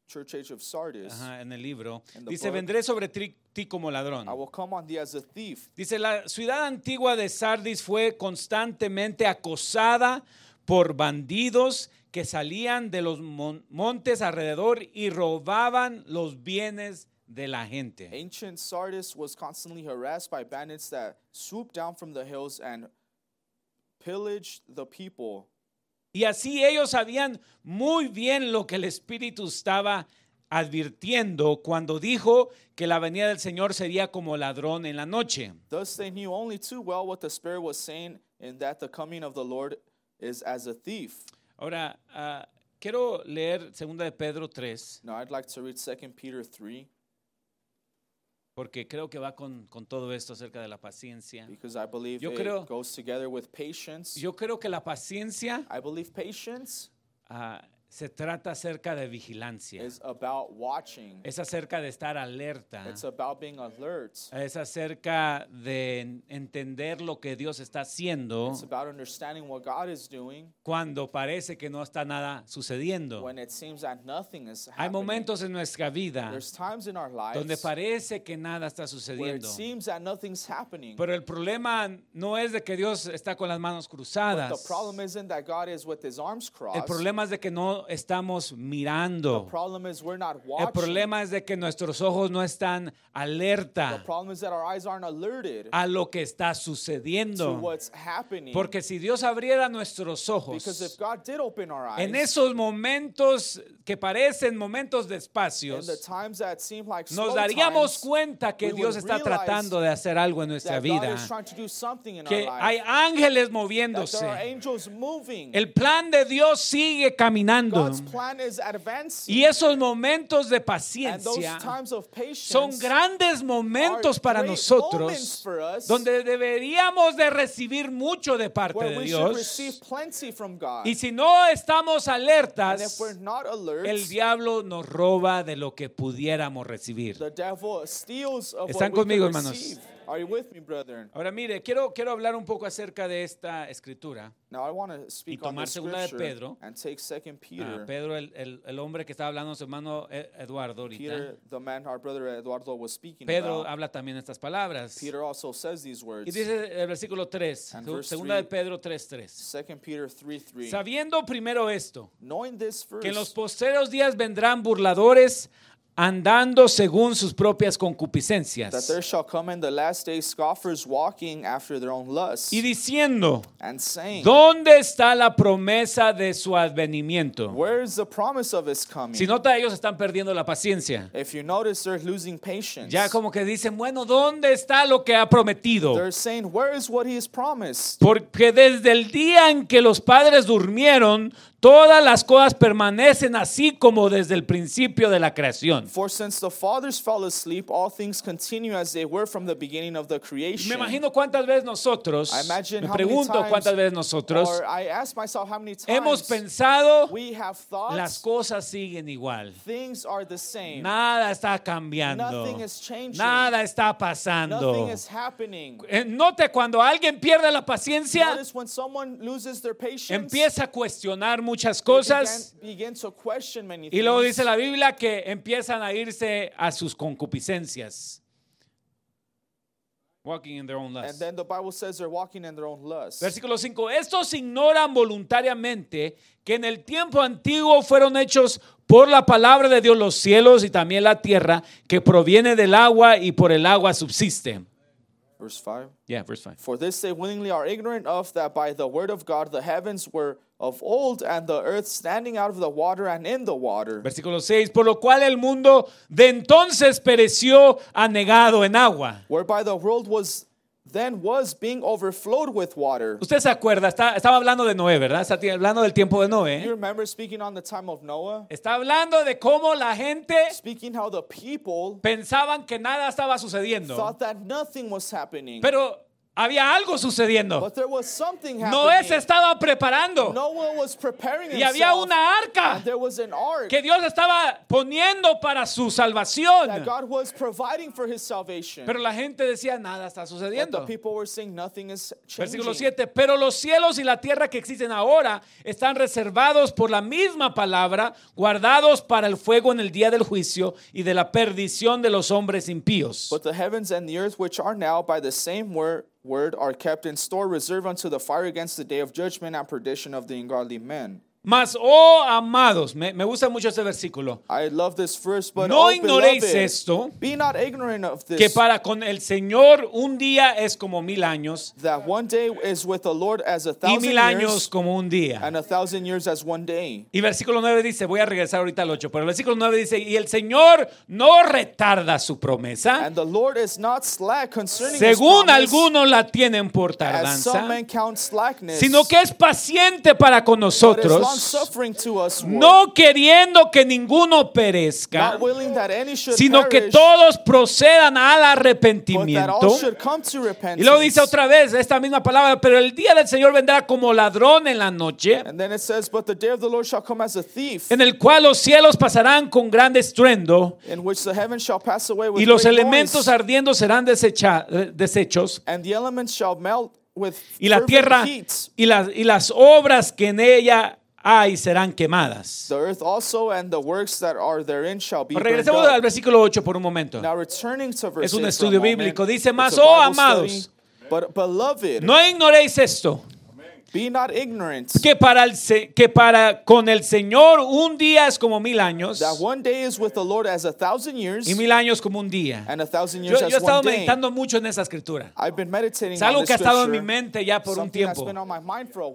church age of Sardis, ajá, en el libro, dice, book. vendré sobre tri- ti como ladrón. I will come on thee as a thief. Dice, la ciudad antigua de Sardis fue constantemente acosada por bandidos que salían de los mon- montes alrededor y robaban los bienes de la gente. Ancient Sardis was constantly harassed by bandits that swooped down from the hills and pillaged the people. Y así ellos sabían muy bien lo que el Espíritu estaba advirtiendo cuando dijo que la venida del Señor sería como ladrón en la noche. Thus they knew only too well what the Spirit was saying, and that the coming of the Lord is as a thief. Ahora, ah, quiero leer 2 de Pedro 3, Now I'd like to read 2 Peter 3 porque creo que va con, con todo esto acerca de la paciencia. because I believe Yo it creo- goes together with patience. Yo creo que la paciencia I believe patience ah, se trata acerca de vigilancia. is about watching. Es acerca de estar alerta. It's about being alert. Es acerca de en- entender lo que Dios está haciendo It's about understanding what God is doing cuando parece que no está nada sucediendo. when it seems that nothing is Hay happening. momentos en nuestra vida There's times in our donde lives parece que nada está where it sucediendo. seems that nothing's happening. Pero el problema no es de que Dios está con las manos But the cruzadas. problem isn't that God is with his arms El problema es de que no estamos The mirando. problem is we're not El problema es de que nuestros ojos no están The alerta problem is that our eyes aren't alerted a lo que está to sucediendo. Porque si Dios abriera nuestros Because if ojos God did open our eyes, en esos momentos que parecen momentos seem like nos daríamos cuenta que Dios está tratando de hacer algo en nuestra vida. Que hay ángeles moviéndose. El plan de Dios sigue caminando. Advancing. Y esos momentos de paciencia times of patience son grandes momentos are para nosotros donde deberíamos de recibir mucho de parte de Dios. Y si no estamos alertas, el diablo nos roba de lo que pudiéramos recibir. the devil steals of ¿Están what we conmigo, hermanos? Are you with me, brethren? Ahora mire, quiero, quiero hablar un poco acerca de esta escritura. Now I want to speak on tomar segunda de Pedro. and take Second Ah, Peter. Pedro, el, el- el hombre que estaba hablando, su hermano eh, Eduardo ahorita. Peter, the man our brother Eduardo was speaking Pedro about. habla también estas palabras. Peter also says these words. Y dice el versículo 3, And verse segunda de. Pedro 3:3. Second Peter 3 3. Sabiendo primero esto, Knowing this que en los first, posteros días vendrán burladores andando según sus propias that concupiscencias there shall come in the last days scoffers walking after their own lusts, y diciendo, and saying, ¿dónde está la promesa de su advenimiento? Where is the promise of his coming? Si nota, ellos están perdiendo la paciencia. if you notice, they're losing patience. Ya como que dicen, bueno, ¿dónde está lo que ha prometido? They're saying, Where is what he has promised? Porque desde el día en que los padres durmieron, todas las cosas permanecen así como desde el principio de la creación. For since the fathers fell asleep, all things continue as they were from the beginning of the creation. Me imagino cuántas veces nosotros, I imagine me how many pregunto times, cuántas veces nosotros or I ask myself how many times hemos pensado we have thought las cosas siguen igual. things are the same. Nada está cambiando. Nothing is changing. Nada está pasando. Nothing is happening. Eh, Note cuando alguien pierde la paciencia, Notice when someone loses their patience, empieza a cuestionar muchas cosas y luego dice la Biblia que empiezan a irse a sus concupiscencias. Walking in their own and lust. then the Bible says they're walking in their own lust. Versículo 5. Estos ignoran voluntariamente que en el tiempo antiguo fueron hechos por la palabra de Dios los cielos y también la tierra, que proviene del agua y por el agua subsiste. Verse 5. Yeah, verse 5. For this they willingly are ignorant of that by the word of God the heavens were of old, and the earth standing out of the water and in the water. Versículo 6. Por lo cual el mundo de entonces pereció anegado en agua. Whereby the world was then was being overflowed with water. Usted se acuerda, está- estaba hablando de Noé, ¿verdad? Está hablando del tiempo de You Noé. remember speaking on the time of Noah? Está hablando de cómo la gente Speaking how the people pensaban que nada estaba sucediendo. thought that nothing was happening. Pero había algo sucediendo. But there was something Noé se estaba preparando. Y había una arca and there was an ark que Dios estaba poniendo para su salvación. that God was providing for his salvation. Pero la gente decía, nada está But the sucediendo. Versículo 7, pero los cielos y la tierra que existen ahora están reservados por la misma palabra, guardados para el fuego en el día del juicio y de la perdición de los hombres impíos. Word, are kept in store, reserved unto the fire against the day of judgment and perdition of the ungodly men. Mas, oh amados, me, me gusta mucho este versículo. I love this verse, but No ignoréis esto, be not ignorant of this, que para con el Señor un día es como mil años that one day is with the Lord as a y thousand mil años years, como un día. and a thousand years as one day. Y versículo 9 dice, voy a regresar ahorita al 8, pero el versículo 9 dice, y el Señor no retarda su promesa, And the Lord is not slack concerning según promise, algunos la tienen por as tardanza, some men count slackness, sino que es paciente para con but is nosotros, to us, no queriendo que ninguno perezca, sino que todos procedan al arrepentimiento. should come to repentance. Y luego dice otra vez esta misma palabra, pero el día del Señor vendrá como ladrón en la noche, And then it says, But the day of the Lord shall come as a thief, en el cual los cielos pasarán con gran estruendo in which the heavens shall pass away with y los elementos noise, ardiendo serán desecha- eh, desechos and the elements shall melt with y la tierra heat. y las, y las obras que en ella serán quemadas. The earth also and the works that are therein shall be burned Regresemos al versículo 8 por un momento. Now returning to verse Es un 8 for a estudio bíblico. Dice más, "Oh, amados, But beloved, No ignoréis esto, be not ignorant que para, el, que para con el Señor un día es como mil años that one day is with the Lord as a thousand years, y mil años como un día. and a thousand Yo, years yo he as estado one day. meditando mucho en esa escritura. I've been meditating Es algo que ha estado en mi mente ya por un tiempo.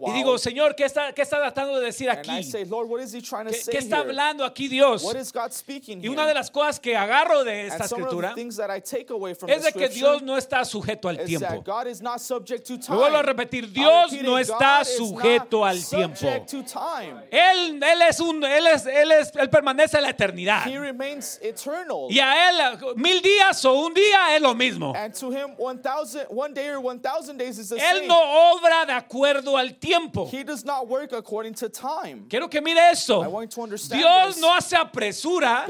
Y digo, Señor, ¿qué está, qué está tratando de decir and I aquí? say, Lord, what is he trying to ¿Qué, say qué está here? hablando aquí Dios? What is God speaking Y here? una de las cosas que agarro de esta and escritura es de que Dios no está sujeto al tiempo. that God is not subject to Me time. vuelvo a repetir, Dios no God está sujeto al tiempo. Él, él es un, él es, él es, él permanece en la eternidad. He remains eternal. Y a él mil días o un día es lo mismo. And to him, 1,000, one day or 1,000 days is the Él no obra de acuerdo al tiempo. He does not work according to time. Quiero que mire esto. Dios no se apresura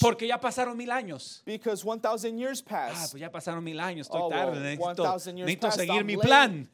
porque ya pasaron mil años. because 1,000 years Ah, pues ya pasaron mil años, estoy Oh, tarde, necesito, 1,000 years necesito seguir mi plan.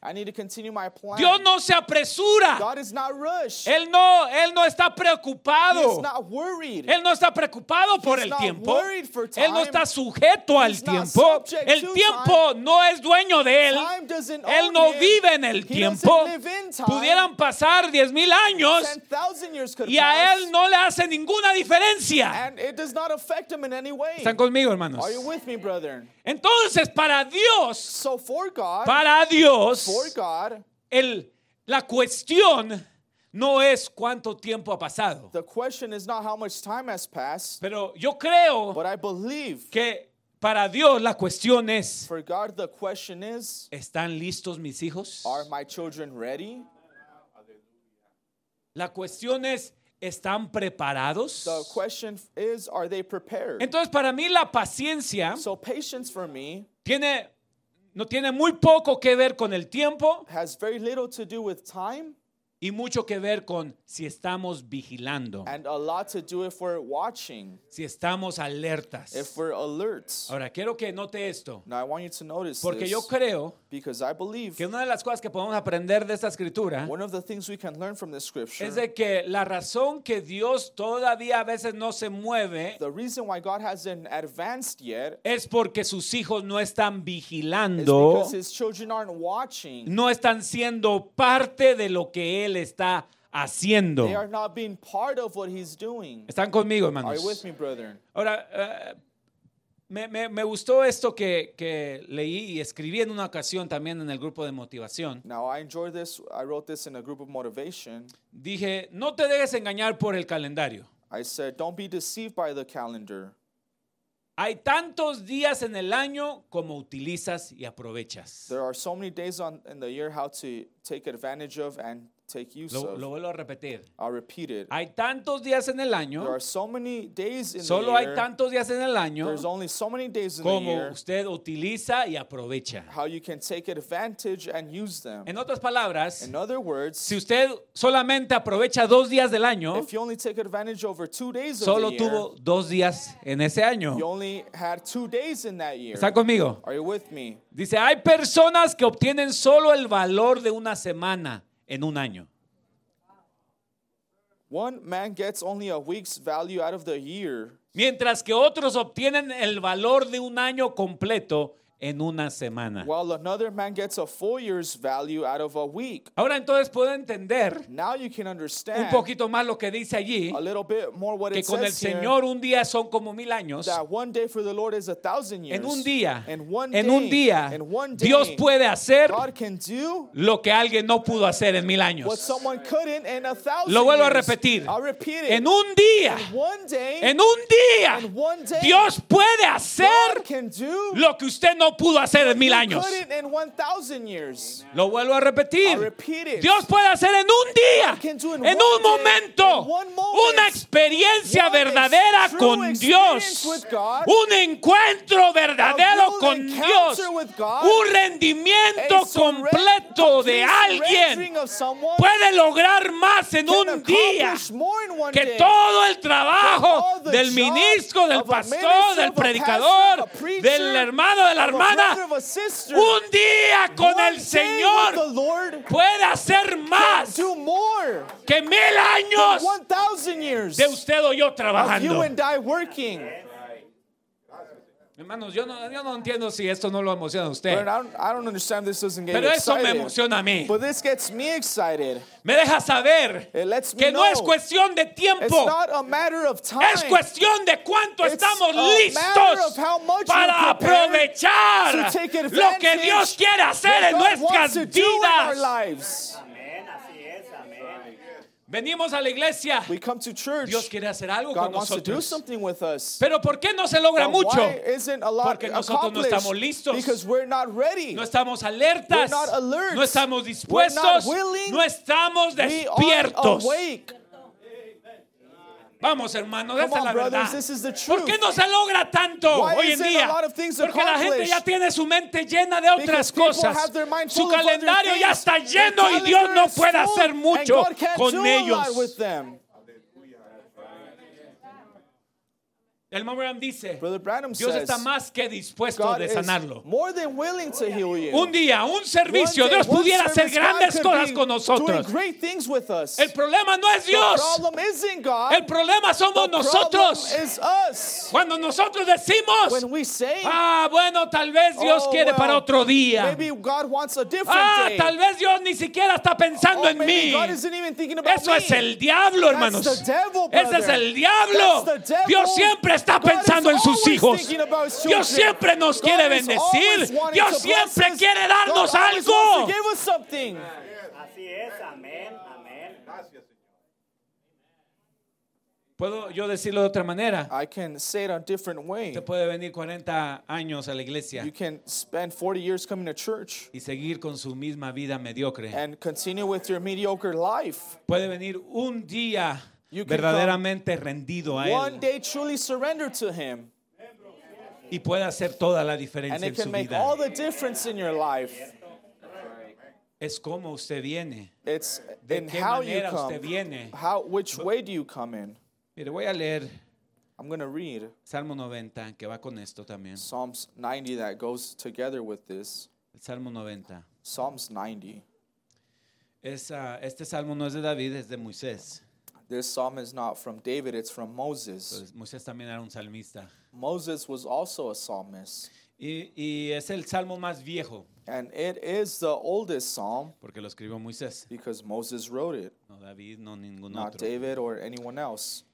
Plan. Dios no se apresura. God is not rushed. Él no, él no está He is preocupado. not worried. Él no está preocupado por el tiempo. worried for Él no está sujeto al He's tiempo. El to tiempo no es dueño de él. Time doesn't Él no him. vive en el He tiempo. doesn't live in time. Pudieran pasar diez mil años 10,000 years could y a él no le hace ninguna diferencia. and it does not affect him in any way. ¿Están conmigo, hermanos? Are you with me, brethren? Entonces, para Dios, So for God, para Dios, for God, el, la cuestión no es cuánto tiempo ha pasado. the question is not how much time has passed, Pero yo creo but I believe que para Dios la cuestión es, for God the question is, ¿están listos mis hijos? are my children ready? La cuestión es, ¿están preparados? The question is, are they prepared? Entonces, para mí la paciencia So patience for me tiene, no tiene muy poco que ver con el tiempo has very little to do with time y mucho que ver con si estamos vigilando, and a lot to do if we're watching, si estamos alertas. if we're alert. Ahora, quiero que note esto, Now I want you to notice porque this yo creo because I believe que una de las cosas que podemos aprender de esta escritura one of the things we can learn from this scripture es de que la razón que Dios todavía a veces no se mueve the reason why God hasn't advanced yet es porque sus hijos no están is vigilando, because his children aren't watching. no están siendo parte de lo que Él está haciendo. They are not being part of what he's doing. ¿Están conmigo, Are hermanos? you with me, brethren? Ahora, eh, me, me- me gustó esto que, que leí y escribí en una ocasión también en el grupo de motivación. Now I enjoy this. I wrote this in a group of motivation. Dije, no te dejes engañar por el calendario. I said, don't be deceived by the calendar. Hay tantos días en el año como utilizas y aprovechas. There are so many days on in the year how to take advantage of and take use Lo, of. lo vuelvo a repetir. I'll repeat it. Hay tantos días en el There año, are so many days in solo the hay year. tantos días en el año There's only so many days in the como year usted utiliza y aprovecha. how you can take advantage and use them. En otras palabras, In other words, si usted solamente aprovecha dos días del año, if you only take advantage over two days of solo the year, tuvo dos días en ese año. you only had two days in that year. ¿Está conmigo? Are you with me? Dice, hay personas que obtienen solo el valor de una semana en un año. One man gets only a week's value out of the year, Mientras que otros obtienen el valor de un año completo en una semana. while another man gets a full year's value out of a week. Ahora entonces puedo entender Now you can un understand poquito más lo que dice allí, a little bit more what que it con el says here, Señor un día son como mil años. that one day for the Lord is a thousand years. En un día, one en un día, in one day, Dios puede hacer God can do lo que alguien no pudo hacer en mil what años. someone couldn't in a thousand Lo vuelvo a repetir. I'll repeat it. En un día, one day, en un día, in one day, Dios puede hacer God can do lo que usted no pudo hacer en mil años. Lo vuelvo a repetir. Dios puede hacer en un día, en un momento, una experiencia verdadera con Dios. Un encuentro verdadero con Dios. Un rendimiento completo de alguien puede lograr más en un día que todo el trabajo del ministro, del pastor, del predicador, del hermano, de la of a brother, hermana. Un día con el Señor puede hacer más que mil años 1,000 years de usted o yo trabajando. Hermanos, yo no, yo no entiendo si esto no lo emociona a But usted, I don't, I don't understand this doesn't get pero eso me excited. emociona a mí. But this gets me excited. Me deja saber It lets me que no know es cuestión de it's tiempo, not a matter of time. es cuestión de cuánto It's estamos a matter listos of how much para prepared aprovechar to take lo que advantage Dios quiere hacer what en God wants nuestras to do in our vidas. lives. Amén, así es, amén. Venimos a la iglesia, We come to church. Dios quiere hacer algo con God wants to do nosotros. something with us. Pero ¿por qué no se logra But mucho? Why isn't a lot Porque nosotros no estamos listos. Because we're not ready. No estamos alertas, We're not alert. no estamos We're dispuestos, not willing. no estamos we are despiertos. awake. Vamos, hermanos, Come esa es la verdad. ¿Por qué no se logra tanto Why hoy en día? Porque la gente ya tiene su mente llena de otras cosas. Su calendario ya está lleno y Dios no puede hacer mucho con ellos. Lot with them. El Moran dice, Brother Branham Dios says, está más que dispuesto God de is sanarlo. more than willing to heal you. Un día, un servicio, One day, Dios one pudiera hacer service, God grandes could cosas be con nosotros. Doing great things with us. El problema no es The Dios, problem isn't God. el problema somos the nosotros. problem is us. Cuando nosotros decimos, When we say, ah, bueno, tal vez Dios "Oh, quiere well, para otro día. Maybe God wants a different Ah, day. tal vez Dios ni siquiera está pensando Oh, en maybe mí. God isn't even thinking about Eso me. es el diablo, hermanos. The devil, Ese es brother. el diablo. That's the devil. Dios siempre está pensando en sus hijos. Dios siempre nos quiere bendecir. Dios siempre quiere darnos algo. Así es, amén, amén. Puedo yo decirlo de otra manera. I can say it a different way. Usted puede venir 40 años a la iglesia You can spend 40 years coming to church y seguir con su misma vida mediocre. and continue with your mediocre life. Puede venir un día You can verdaderamente rendido a One él day truly surrender to Him, y puede hacer toda la and diferencia it en su make vida. all the difference in your life. Es como usted viene. It's ¿De in qué how you manera usted come. viene? How, which way do you come in? Mire, voy a leer I'm going to read Salmo 90, que va con esto también. Psalms 90 that goes together with this. El Salmo 90. Psalms 90. Es, ah, este salmo no es de David, es de Moisés. This psalm is not from David, it's from Moses. Entonces, Moisés también era un salmista. Moses was also a psalmist. Y, y es el salmo más viejo, And it is the oldest psalm porque lo escribió Moisés, because Moses wrote it, no David, no ningún not otro. David or anyone else.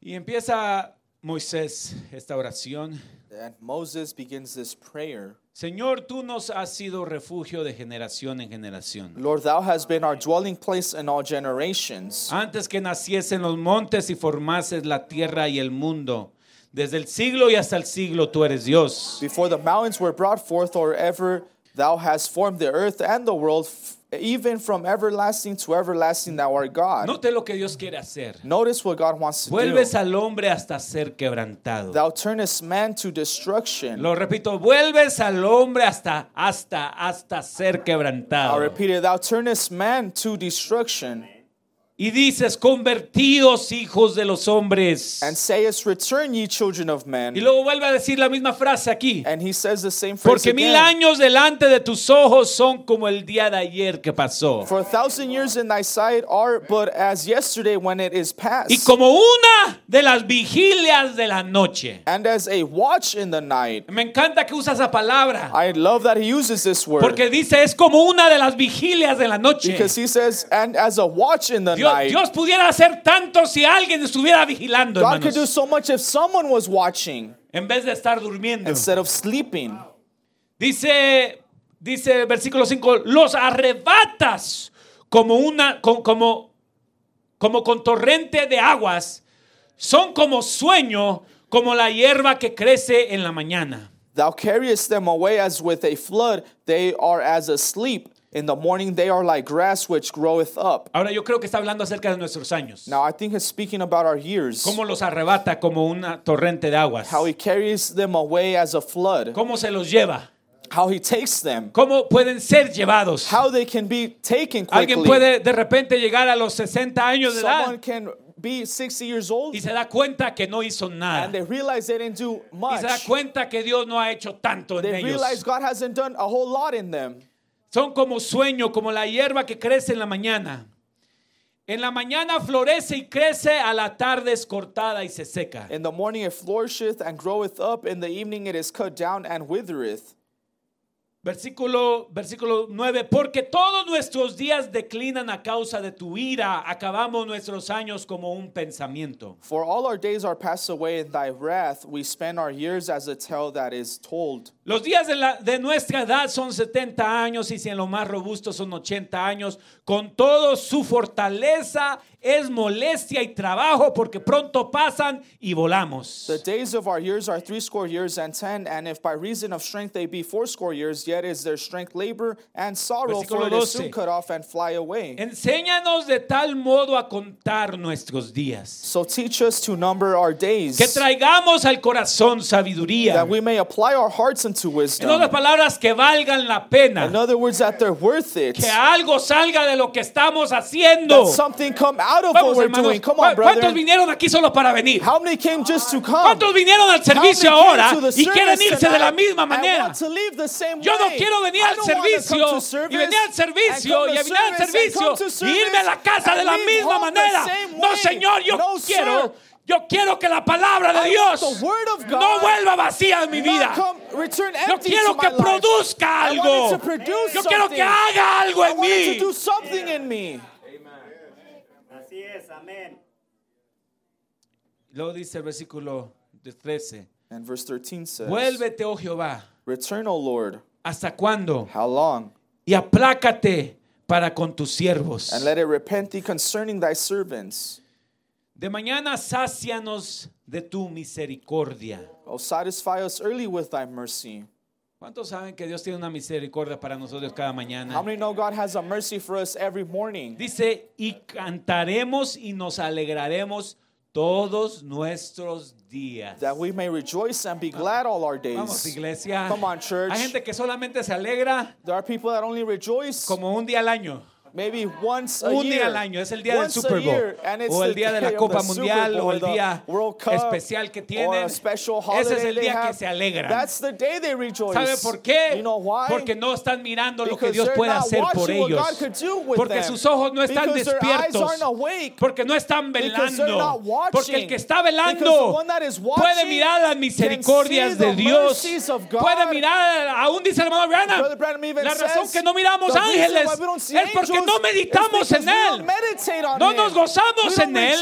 Y empieza Moisés esta oración. And Moses begins this prayer Señor, tú nos has sido refugio de generación en generación. Lord, thou hast been our dwelling place in all generations. Antes que naciesen los montes y formases la tierra y el mundo, desde el siglo y hasta el siglo tú eres Dios. Before the mountains were brought forth, or ever thou hast formed the earth and the world, even from everlasting to everlasting, thou art God. Note lo que Dios quiere hacer. Notice what God wants to do. Vuelves al hombre hasta ser quebrantado. Thou turnest man to destruction. Lo repito, vuelves al hombre hasta, hasta, hasta ser I'll repeat it. Thou turnest man to destruction, Y dices, convertidos hijos de los hombres. and sayest, Return, ye children of men. Y luego vuelve a decir la misma frase aquí. And he says the same phrase Porque mil again. años delante de tus ojos son como el día de ayer que pasó. For a thousand years in thy sight are but as yesterday when it is past, Y como una de las vigilias de la noche. and as a watch in the night. Me encanta que usa esa palabra. I love that he uses this word Porque dice, es como una de las vigilias de la noche. because he says, and as a watch in the Dios, night. Dios pudiera hacer tanto si alguien estuviera vigilando, God could do hermanos, so much if someone was watching en vez de estar durmiendo. instead of sleeping. Dice, dice versículo 5, los arrebatas como una, co- como, como con torrente de aguas, son como sueño, como la hierba que crece en la mañana. Thou carriest them away as with a flood, they are as asleep. In the morning they are like grass which groweth up. Ahora yo creo que está hablando acerca de nuestros años. Now I think he's speaking about our years. Cómo los arrebata como una torrente de aguas. How he carries them away as a flood. Cómo se los lleva. How he takes them. Cómo pueden ser llevados. How they can be taken Alguien quickly. puede de repente llegar a los 60 años de Someone edad can be 60 years old y se da cuenta que no hizo and nada. they realize they didn't do Y much. se da cuenta que Dios no ha hecho tanto en They ellos. realize God hasn't done a whole lot in them. Son como sueño, como la hierba que crece en la mañana. En la mañana florece y crece, a la tarde es cortada y se seca. In the morning it flourisheth and groweth up, in the evening it is cut down and withereth. Versículo, versículo 9, porque todos nuestros días declinan a causa de tu ira, acabamos nuestros años como un pensamiento. For all our days are passed away in thy wrath, we spend our years as a tale that is told. Los días de, la- de nuestra edad son 70 años y si en lo más robusto son 80 años. Con todo su fortaleza es molestia y trabajo porque pronto pasan y volamos. The days of our years are threescore years and ten, and if by reason of strength they be fourscore years, yet is their strength labor and sorrow, for it is soon 12. cut off and fly away. Enséñanos de tal modo a contar nuestros días. So teach us to number our days, Que traigamos al corazón sabiduría. that we may apply our hearts unto En wisdom. otras palabras, que valgan la pena. In other words, that they're worth it. Que algo salga de lo que estamos haciendo. That something come out of Vamos, what we're hermanos. doing. Come ¿Cu- on, ¿Cuántos brother. vinieron aquí solo para venir? How many came just to come? ¿Cuántos vinieron al servicio ahora y quieren irse de la misma manera? want to leave the same Yo no quiero venir al servicio y venir al servicio y venir al servicio y irme a la casa de la misma manera. No. Señor, yo No, quiero. Yo quiero que la palabra de I Dios no vuelva vacía en mi vida. Yo quiero to que produzca algo. Yo quiero que something. haga algo en mí. Así es, amén. Luego dice el versículo de 13. And verse 13 says, Vuélvete, oh Jehová, Return, O Lord. ¿hasta cuándo? How long? Y aplácate para con tus siervos. And let it repent thee concerning thy servants. De mañana sácianos de tu misericordia. Oh, satisfy us early with thy mercy. ¿Cuántos saben que Dios tiene una misericordia para nosotros cada How mañana? many know God has a mercy for us every morning? Dice, y cantaremos y nos alegraremos todos nuestros días. That we may rejoice and be glad all our Vamos, days. iglesia. Come on, church. Hay gente que solamente se alegra There are people that only rejoice como un día al año. Maybe once a Un year. día al año, es el día del Once Super Bowl. O el the día de la day of Copa Mundial, Bowl o el día World Cup, especial que tienen. Ese es el día que se alegran. That's the day they rejoice. ¿Sabe por qué? You know why? Porque no están mirando lo que Because Dios they're puede not hacer por ellos. Porque them. sus ojos no están Because their eyes despiertos. Porque no están Because they're not velando. Porque el que está Because velando puede mirar las can misericordias see de the Dios. mercies of God. Puede mirar, aún dice el hermano Branham, la razón que no miramos ángeles es porque no meditamos en Él. No nos gozamos en Él.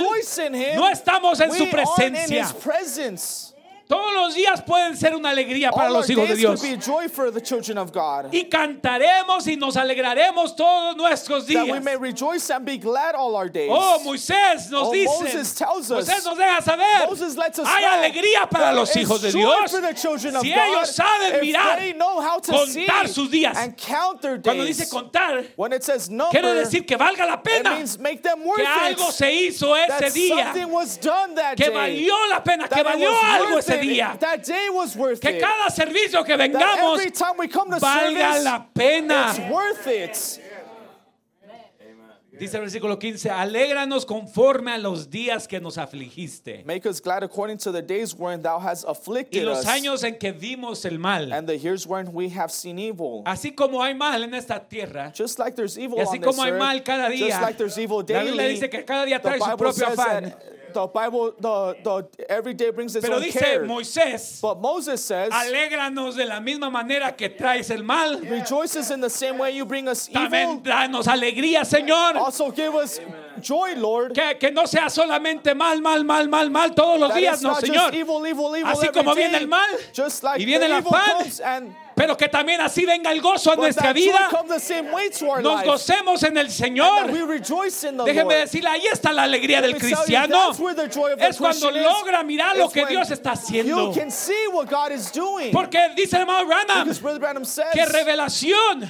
No estamos en su presencia. Todos los días pueden ser una alegría para All los hijos de Dios. Y cantaremos y nos alegraremos todos nuestros días. Oh, Moisés nos Oh, dice. Moses tells us- Moisés nos deja saber. Moses lets us Hay alegría para los hijos de Dios. Si God ellos saben mirar, contar sus días. Cuando dice contar, number, quiere decir que valga la pena. Que algo se hizo ese día. Que valió la pena. Que valió algo ese it. Día. That day was worth Que it. cada servicio que vengamos every time we come to valga service, la pena. it's worth it. Dice el versículo 15, alégranos conforme a los días que nos afligiste Make us glad according to the days wherein thou hast y afflicted los us, años en que vimos el mal. and the years wherein we have seen evil. Así como hay mal en esta tierra, Just like there's evil y así on this como hay earth, mal cada día, just like there's evil la Biblia dice que cada día trae su propio afán. The Bible, the, the, every day brings its Pero own dice care. Moisés, But Moses says, alégranos de la misma manera que traes el mal. rejoices in the same way you bring us También evil. danos alegría, Señor. Also give us joy, Lord. Que, que no sea solamente mal, mal, mal, mal, mal todos los That días, no, Señor. evil, evil, evil Así como day. viene el mal just like y viene the el Pero que también así venga el gozo a but nuestra vida. Nos gocemos en el Señor. Lord. decirle, ahí está la alegría del cristiano. Es cuando logra mirar lo que Dios está haciendo. Porque dice el hermano Branham que revelación,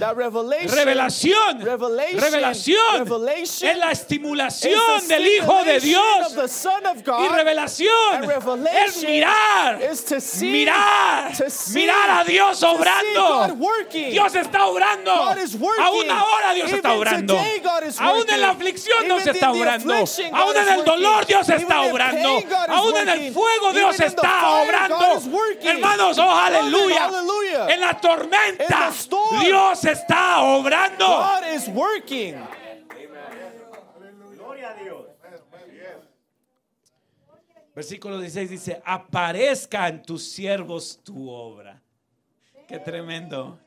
revelación, revelación es la estimulación del Hijo de Dios. Y revelación es mirar, mirar, mirar a Dios to Dios está obrando. Aún ahora Dios está obrando. Aún en la aflicción Dios está obrando. Aún en el dolor Dios está obrando. Aún en el fuego Dios está obrando. Hermanos, oh aleluya. En la tormenta Dios está obrando. God is working. Versículo 16 dice, aparezca en tus siervos tu obra. Qué tremendo.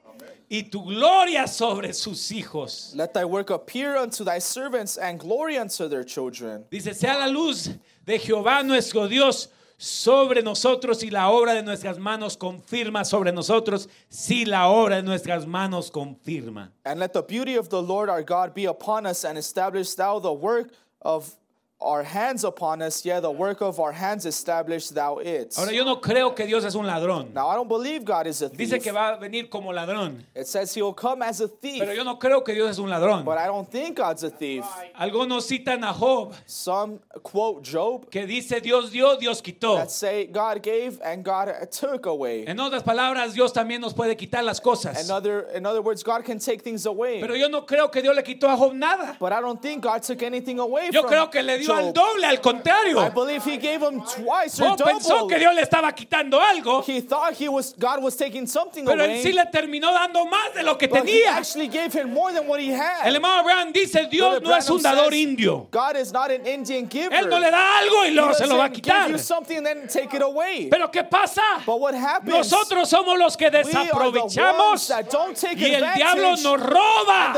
Y tu gloria sobre sus hijos. Let thy work appear unto thy servants and glory unto their children. Dice, sea la luz de Jehová nuestro Dios sobre nosotros y la obra de nuestras manos confirma sobre nosotros si la obra de nuestras manos confirma. And let the beauty of the Lord our God be upon us, and establish thou the work of our hands upon us, yea, the work of our hands established thou it. Ahora yo no creo que Dios es un ladrón. Now I don't believe God is a thief. Dice que va a venir como ladrón. It says he will come as a thief, Pero yo no creo que Dios es un ladrón. but I don't think God's a thief. Algunos citan a Job Some quote Job que dice Dios dio, Dios quitó. that say God gave and God took away. En otras palabras, Dios también nos puede quitar las cosas. In other, in other words, God can take things away. Pero yo no creo que Dios le quitó a Job nada. But I don't think God took anything away Yo from creo que le dio al doble, al I contrario. believe he gave him twice or pensó que Dios le estaba quitando algo, He thought he was God was taking something pero away. en sí le terminó dando más de lo que but he tenía. actually gave him more than what he had. El hermano Abraham dice, Dios no es un dador says, indio. God is not an Indian giver. Él no le da algo y he luego se lo va a quitar. give you something and then take it away. Pero ¿qué pasa? but what happens? Nosotros somos los que desaprovechamos that don't take y el diablo nos roba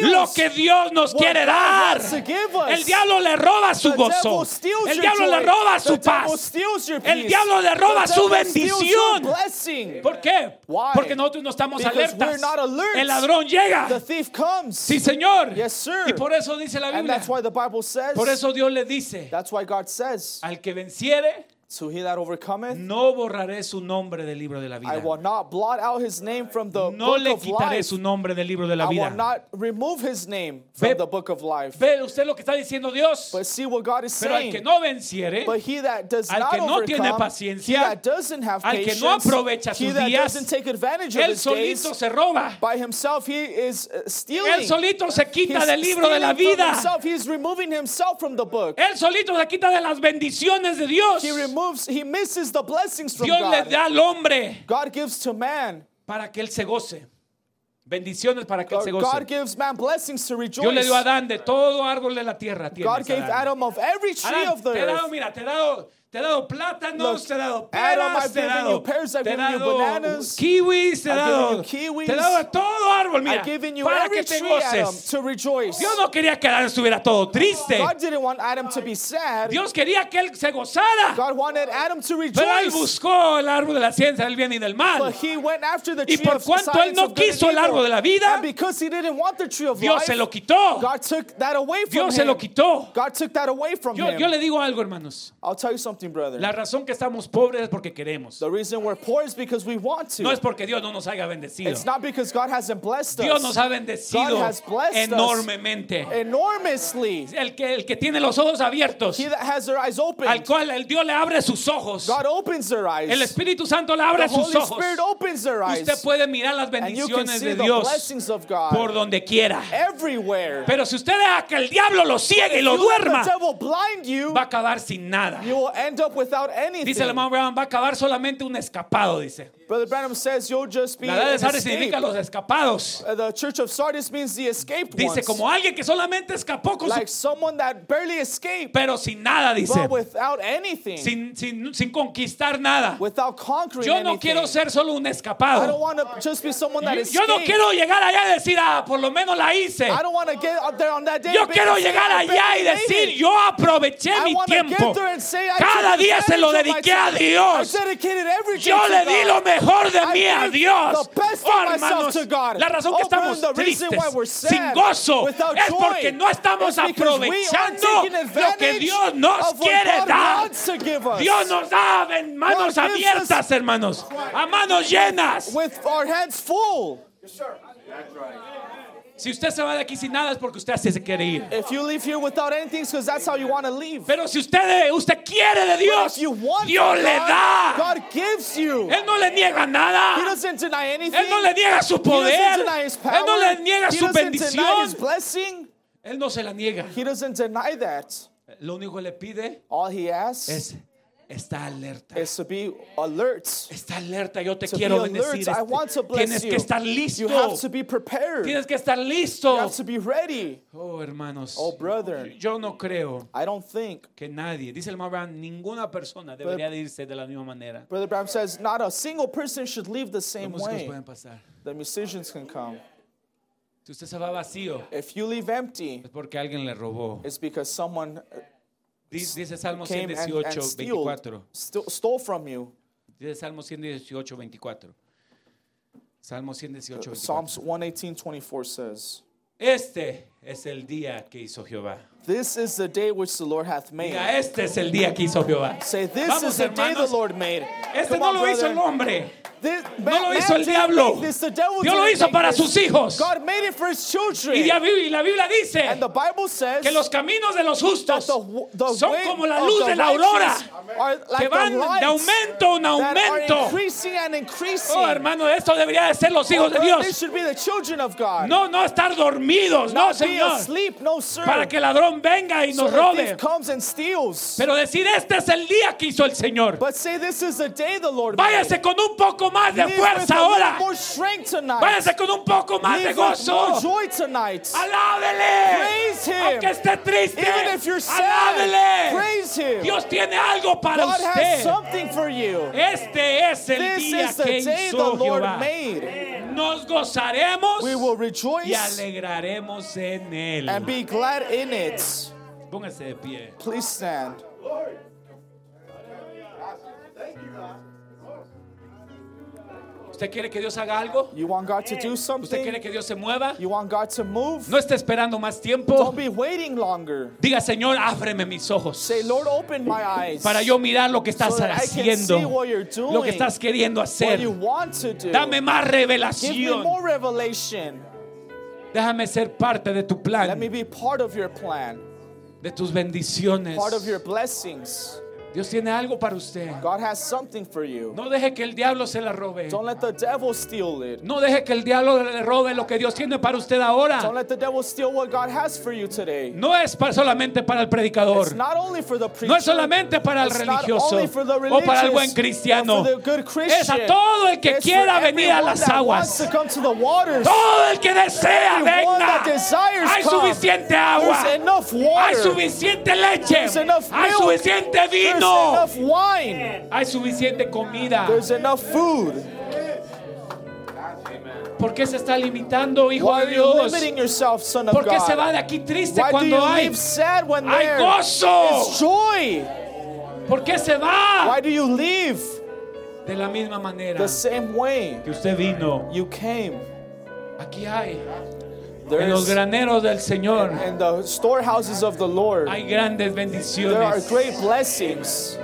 lo que Dios nos quiere God dar. El diablo le le roba su gozo. El diablo le roba su paz. El diablo le roba su bendición. ¿Por qué? Porque nosotros no estamos alertas. El ladrón llega. The thief comes. Sí, Señor. Yes, sir. Y por eso dice la Biblia. that's why the Bible says. Por eso Dios le dice, al que venciere, "To he that overcometh, no borraré su nombre del libro de la I vida. will not blot out his name from the No book le of quitaré life. su nombre del libro de la I will vida. not remove his name from Ve- the book of life." Ve usted lo que está diciendo Dios. But see what God is Pero al saying. que no venciere, But he that does Al not que no tiene paciencia, he that doesn't have al que patience, no aprovecha he sus that días, doesn't take advantage of él his days, solito se roba. by himself he is uh, stealing. Él solito se quita He's del libro de la vida. himself. He's removing himself from the book. Él solito se quita de las bendiciones de Dios. He he misses the blessings from Dios le God. da al hombre God gives to man. para que él se goce. Bendiciones para que él se God goce. gives man blessings to Dios le dio a. Adán de todo árbol de la tierra. tienes, God gave Adán. Adam of every tree Adán, of the te he dado, earth. mira, te he dado, te he dado plátanos, Look, te he dado peras, te he dado, pears, te he dado bananas, kiwis, te he dado, kiwis. te he dado todo árbol, mira, para que te goces. Dios no quería que Adán estuviera todo triste. God didn't want Adam to be sad. Dios quería que él se gozara. God wanted Adam to Pero él buscó el árbol de la ciencia del bien y del mal. But he went after the Y por cuanto él no quiso el árbol de la vida, and because he didn't want the tree of Dios life, se lo quitó. God took that away from Dios se lo quitó. God took that away from Yo, him. yo le digo algo, hermanos. I'll tell you something, brother. La razón que estamos pobres es porque queremos. the reason we're poor is because we want to. No es porque Dios no nos haya bendecido. it's not because God hasn't blessed Dios us nos ha bendecido God has blessed us. enormemente. enormously. El que, el que tiene los ojos abiertos, He that has their eyes open, al cual el Dios le abre sus ojos. God opens their eyes. El Espíritu Santo le abre the sus Holy ojos. Spirit opens their eyes. Usted puede mirar las bendiciones de Dios por donde quiera. everywhere. Pero si usted deja que el diablo lo ciegue y lo duerma, you, va a acabar sin nada. you will end up without anything. Dice el hermano Brown, va a acabar solamente un escapado, dice. Brother Branham says you'll just be La edad de Sardis significa los escapados. Uh, the church of Sardis means the escaped Dice ones. como alguien que solamente escapó con like su... someone that barely escaped, Pero sin nada, dice. but without anything, Sin, sin, sin conquistar nada. without conquering Yo no anything. quiero ser solo un I don't escapado. want to just be someone that escaped. yo no quiero llegar allá y decir, ah, por lo menos la hice. I don't want to get up there on that day. Yo quiero llegar "I allá y decir, it." yo aproveché I mi tiempo. get Cada día se lo dediqué a. Dios. Yo to le di lo mejor de mí a Dios. Oh, hermanos, la razón que estamos tristes, sin gozo, es porque no estamos aprovechando lo que Dios nos quiere dar. Dios nos da en manos abiertas, hermanos, a manos llenas. with our hands full. Si usted se va de aquí sin nada es porque usted así se quiere ir. If you leave here without anything, because that's how you want to leave. Pero si usted, usted quiere de Dios, you want Dios from le God, da. God gives you. Él no le niega He nada. doesn't deny anything. Él no le niega su He doesn't poder. deny his power. Él no le niega He su doesn't deny his bendición. blessing. Él no se la niega. He doesn't deny that. Lo único que le pide All he asks es, está alerta. is to be alert. Está alerta, yo te To quiero be bendecir. I Este- want to bless Tienes you. que estar You listo. have to be prepared. Tienes que estar You listo. have to be ready. Oh, hermanos. Oh, brother. Yo no creo I don't think. que nadie, dice el Abraham, ninguna persona debería de irse de la misma manera. Brother Bram says not a single person should leave the same way. pueden pasar. The musicians can come. Si usted se va vacío, If you leave empty, es porque alguien le robó. it's because someone Dice Salmo came and, 118, and stealed, 24. st- stole from you. Dice Salmo 118, 24. Salmo 118, 24. Psalms 118, 24 says, Este es el día que hizo Jehová. This is the day which the Lord hath made. Diga, este es el día que hizo Jehová. Say, this Vamos, is the day the. Lord made. Este Come no on, lo hizo el hombre. This, No lo hizo el diablo. make This, the devil Dios lo hizo para this. sus hijos. God made it for his children. Y la Biblia, y la Biblia dice and the Bible says que los caminos de los justos the, the son como la luz de la aurora like que van de aumento en aumento. increasing and increasing. Oh, hermano, esto debería de ser los Oh, hijos de brother, They Dios. should be the children of God. No, no estar dormidos, no, Not Señor. asleep, no sir. Para que el ladrón venga y so nos robe. comes and steals. Pero decir, este es el día que hizo el Señor. But say this is the day the Lord Váyase con un poco más de fuerza ahora. Váyase con un poco más de gozo. joy tonight. Alábele. Praise him. Aunque esté triste. Even if you're sad, Alábele. praise him. Dios tiene algo para God has usted. something for you. Este es el This día is the que day the hizo Lord Jehová. made. Nos gozaremos We will y rejoice alegraremos en él. and be glad in it. Póngase de pie. Please stand. ¿Usted quiere que Dios haga algo? You want God to do ¿Usted quiere something? que Dios se mueva? You want God to move? No esté esperando más tiempo. Don't be waiting longer. Diga, Señor, ábreme mis ojos Say, Lord, open my eyes. para yo mirar lo que estás so that I can haciendo, see what you're lo que estás queriendo what hacer. you want to do. Dame más Give me revelación. more revelation. Déjame ser parte de tu Let plan, me be part of your plan, de tus bendiciones. part of your blessings. Dios tiene algo para usted. God has something for you. No deje que el diablo se la robe. Don't let the devil steal it. No deje que el diablo le robe lo que Dios tiene para usted Don't ahora. let the devil steal what God has for you today. No es para- solamente para el It's predicador. not only for the preacher. No es solamente para el It's not religioso only for the o para el buen religious, cristiano. for the good Es a Christian. todo el que It's quiera venir a las aguas. wants to come to the waters. Todo el que desea, venga. Hay come. suficiente agua. There's enough Hay suficiente leche. There's enough Hay suficiente There's vino. enough wine. Hay suficiente comida. There's enough food. ¿Por qué se está limitando, hijo Why de Dios? yourself, ¿Por qué God? se va de aquí triste Why do you cuando hay? leave sad when hay gozo? joy? ¿Por qué se va? Why do you leave De la misma manera the same way que usted vino. you came? Aquí hay. There En los graneros del Señor in the storehouses of the Lord. hay grandes There are bendiciones. great blessings.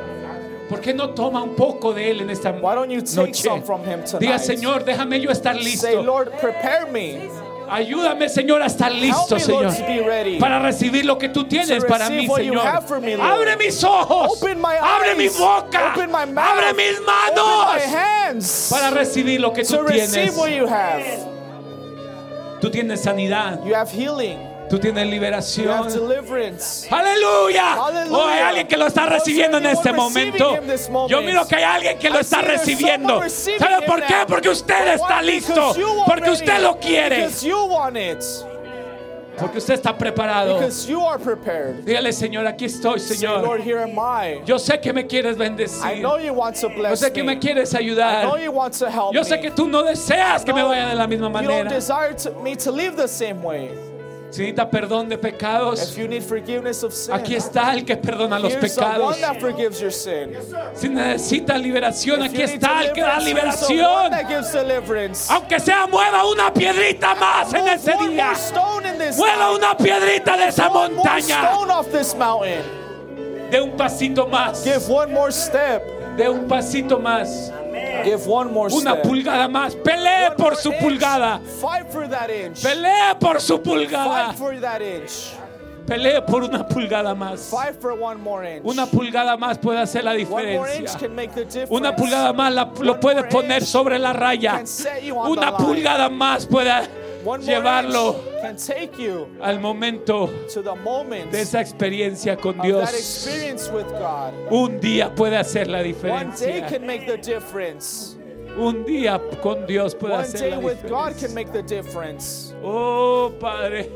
¿Por qué no toma un poco de él en esta Why don't you take noche? some from him tonight? Diga, Señor, déjame yo estar Say, listo. Lord, prepare me. Ayúdame, Señor, a estar Help listo, me, Señor. Lord, to be ready. Para recibir lo que tú tienes To para mí, receive what you Señor. have for me, Lord. Abre mis ojos. Open my Abre mi eyes. boca. Open my mouth. Abre mis Open my manos. hands. Para recibir lo que to tú receive tienes. what you have. Tú tienes sanidad. You have healing. Tú tienes You have liberación. Aleluya. Aleluya. O hay alguien que lo está Oh, recibiendo en este momento. Yo miro que hay alguien que lo está recibiendo. ¿Sabe por qué? Porque usted está listo. Porque usted lo quiere. Porque usted está preparado. Because you are prepared. Dígale, Señor, aquí estoy, Say, Lord, here am I. Yo sé que me quieres I know you want to Yo bless sé que me quieres I know you want to help Yo sé me. que tú no deseas que me vaya de la misma You don't desire to, me to live the same way. Si necesita perdón de pecados, aquí está el que perdona los pecados. Si necesita liberación, aquí está el que da liberación. Aunque sea mueva una piedrita más en ese día. Mueva una piedrita de esa montaña. De un pasito más. Give one more step. De un pasito más. Give one more Una step. pulgada más. Pelee por su inch. pulgada. Fight for that inch. Pelee por su pulgada. Fight for that inch. Pelee por una pulgada más. Fight for one more inch. Una pulgada más puede hacer la one more inch diferencia. can make the difference. Una pulgada más la- lo One puede more poner sobre la raya. Una pulgada más puede llevarlo inch can take you al momento to the moment de esa experiencia con of Dios. that experience with God. Un día puede hacer la One day diferencia. can make the difference. Un día con Dios puede One hacer day la with God diferencia. can make the difference. Oh Padre,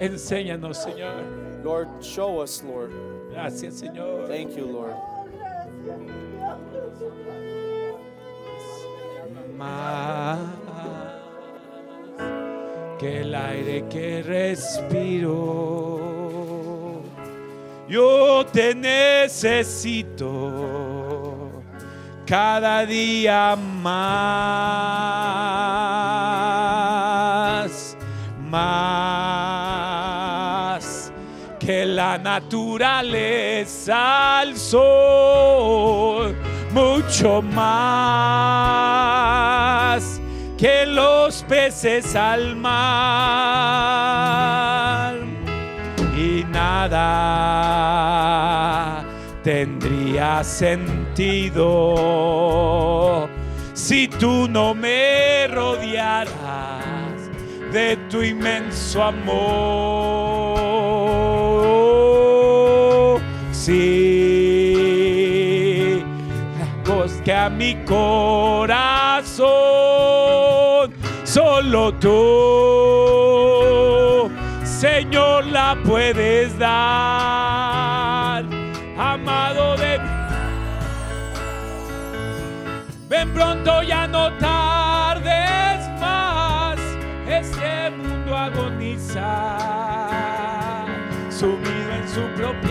enséñanos Señor. Lord, show us, Lord. Gracias Señor. Thank you, Lord. Más que el aire que respiro. Yo te necesito cada día más, más que la naturaleza al sol, mucho más que los peces al mar y nada tendría sentido si tú no me rodearas de tu inmenso amor. Sí, que a mi corazón Solo tú, Señor, la puedes dar. Amado de Ven pronto, ya no tardes más. Este mundo agoniza, sumido en su propio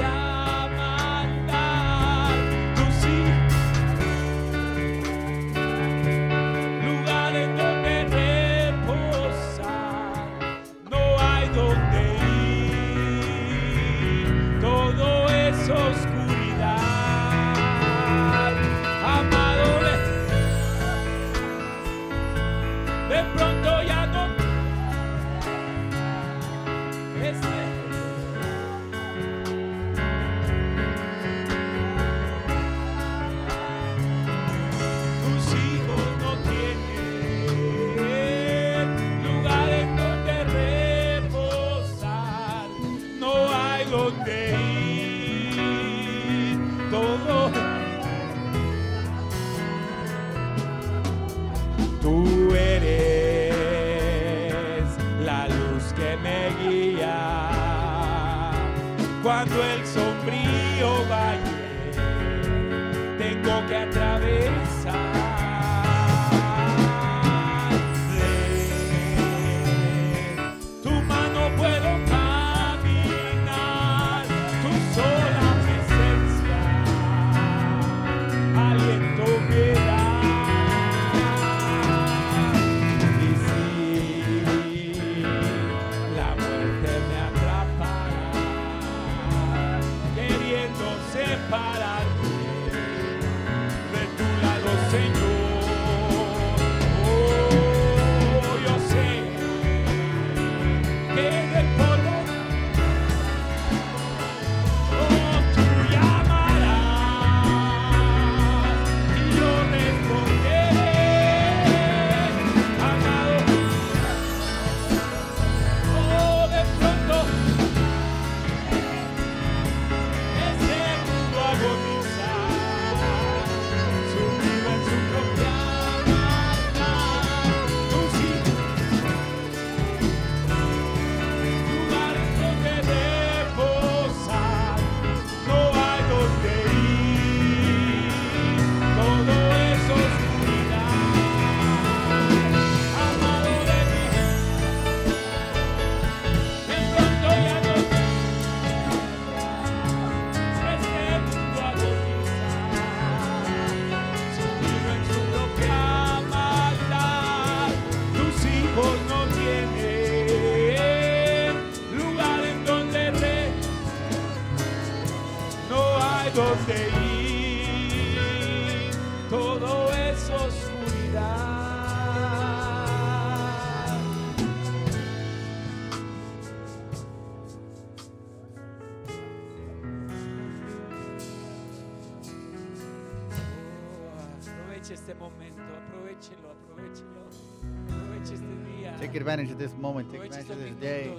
this moment. Take advantage of this day.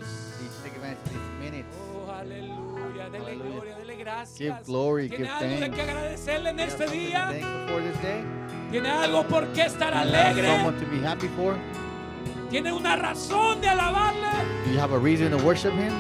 Take advantage of these minutes. Oh, aleluya. Dele gloria, dele gracias. Give glory, give thanks. Tiene. For this day. Tiene algo por qué estar alegre. To be happy for. Tiene una razón de alabarle. Do you have a reason to worship him?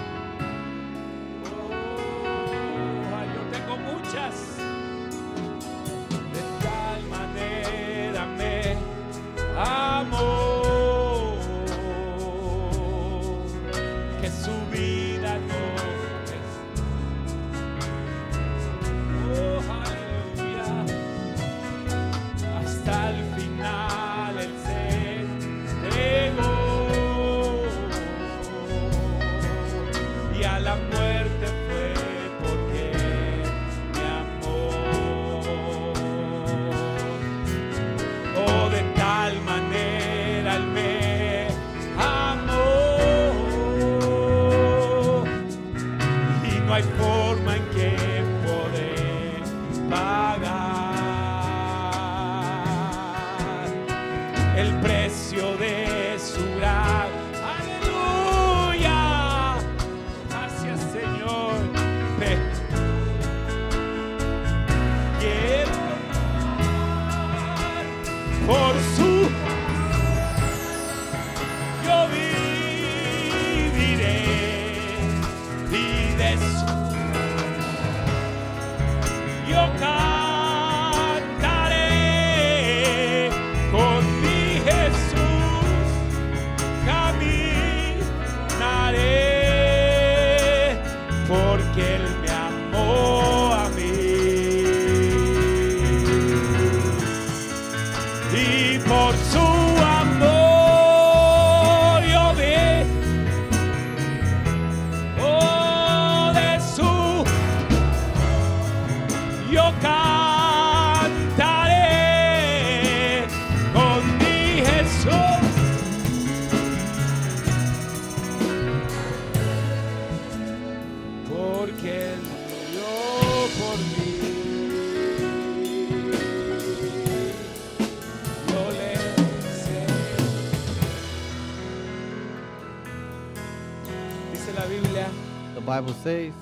Bible says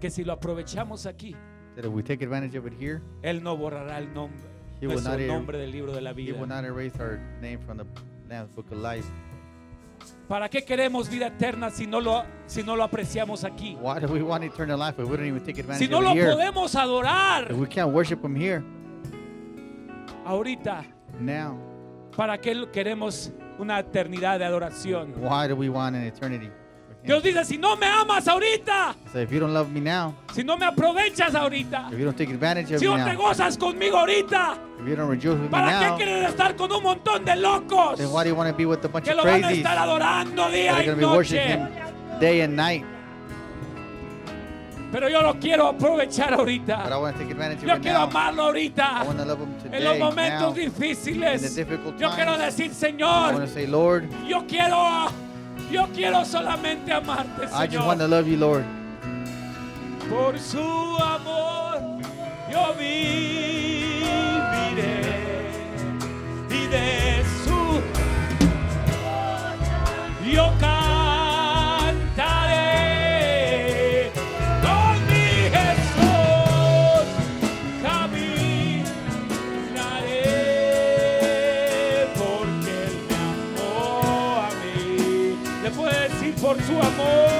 que si lo aprovechamos aquí, that if we take advantage of it here, Él no borrará el nombre, He will nuestro not er- nombre del libro de la He vida. will not erase our name from the Lamb's Book of Life. ¿Para qué queremos vida eterna si no lo, si no lo apreciamos aquí? Why do we want eternal life if we don't even take Si advantage no of lo it here? podemos adorar If we can't worship Him here ahorita, now, ¿para qué queremos una eternidad de adoración? why do we want an eternity? Dios dice, si no me amas ahorita, So if you don't love me now, si no me aprovechas ahorita, if you don't take advantage of si me no te now, gozas conmigo ahorita, if you don't rejoice with me ¿para qué now, quieres estar con un montón de locos then why do you want to be with a bunch que of lo van a crazies estar that adorando are día y going to be worshiping noche? Him day and night? Pero yo lo quiero aprovechar But I ahorita. want to take advantage of Yo quiero amarlo I ahorita. want to love Him En los momentos difíciles. in the difficult Yo quiero decir, I want Señor, to say, Lord, yo quiero, yo quiero solamente amarte, I just want to Señor. love you, Lord. Por su amor yo viviré y de su yo amor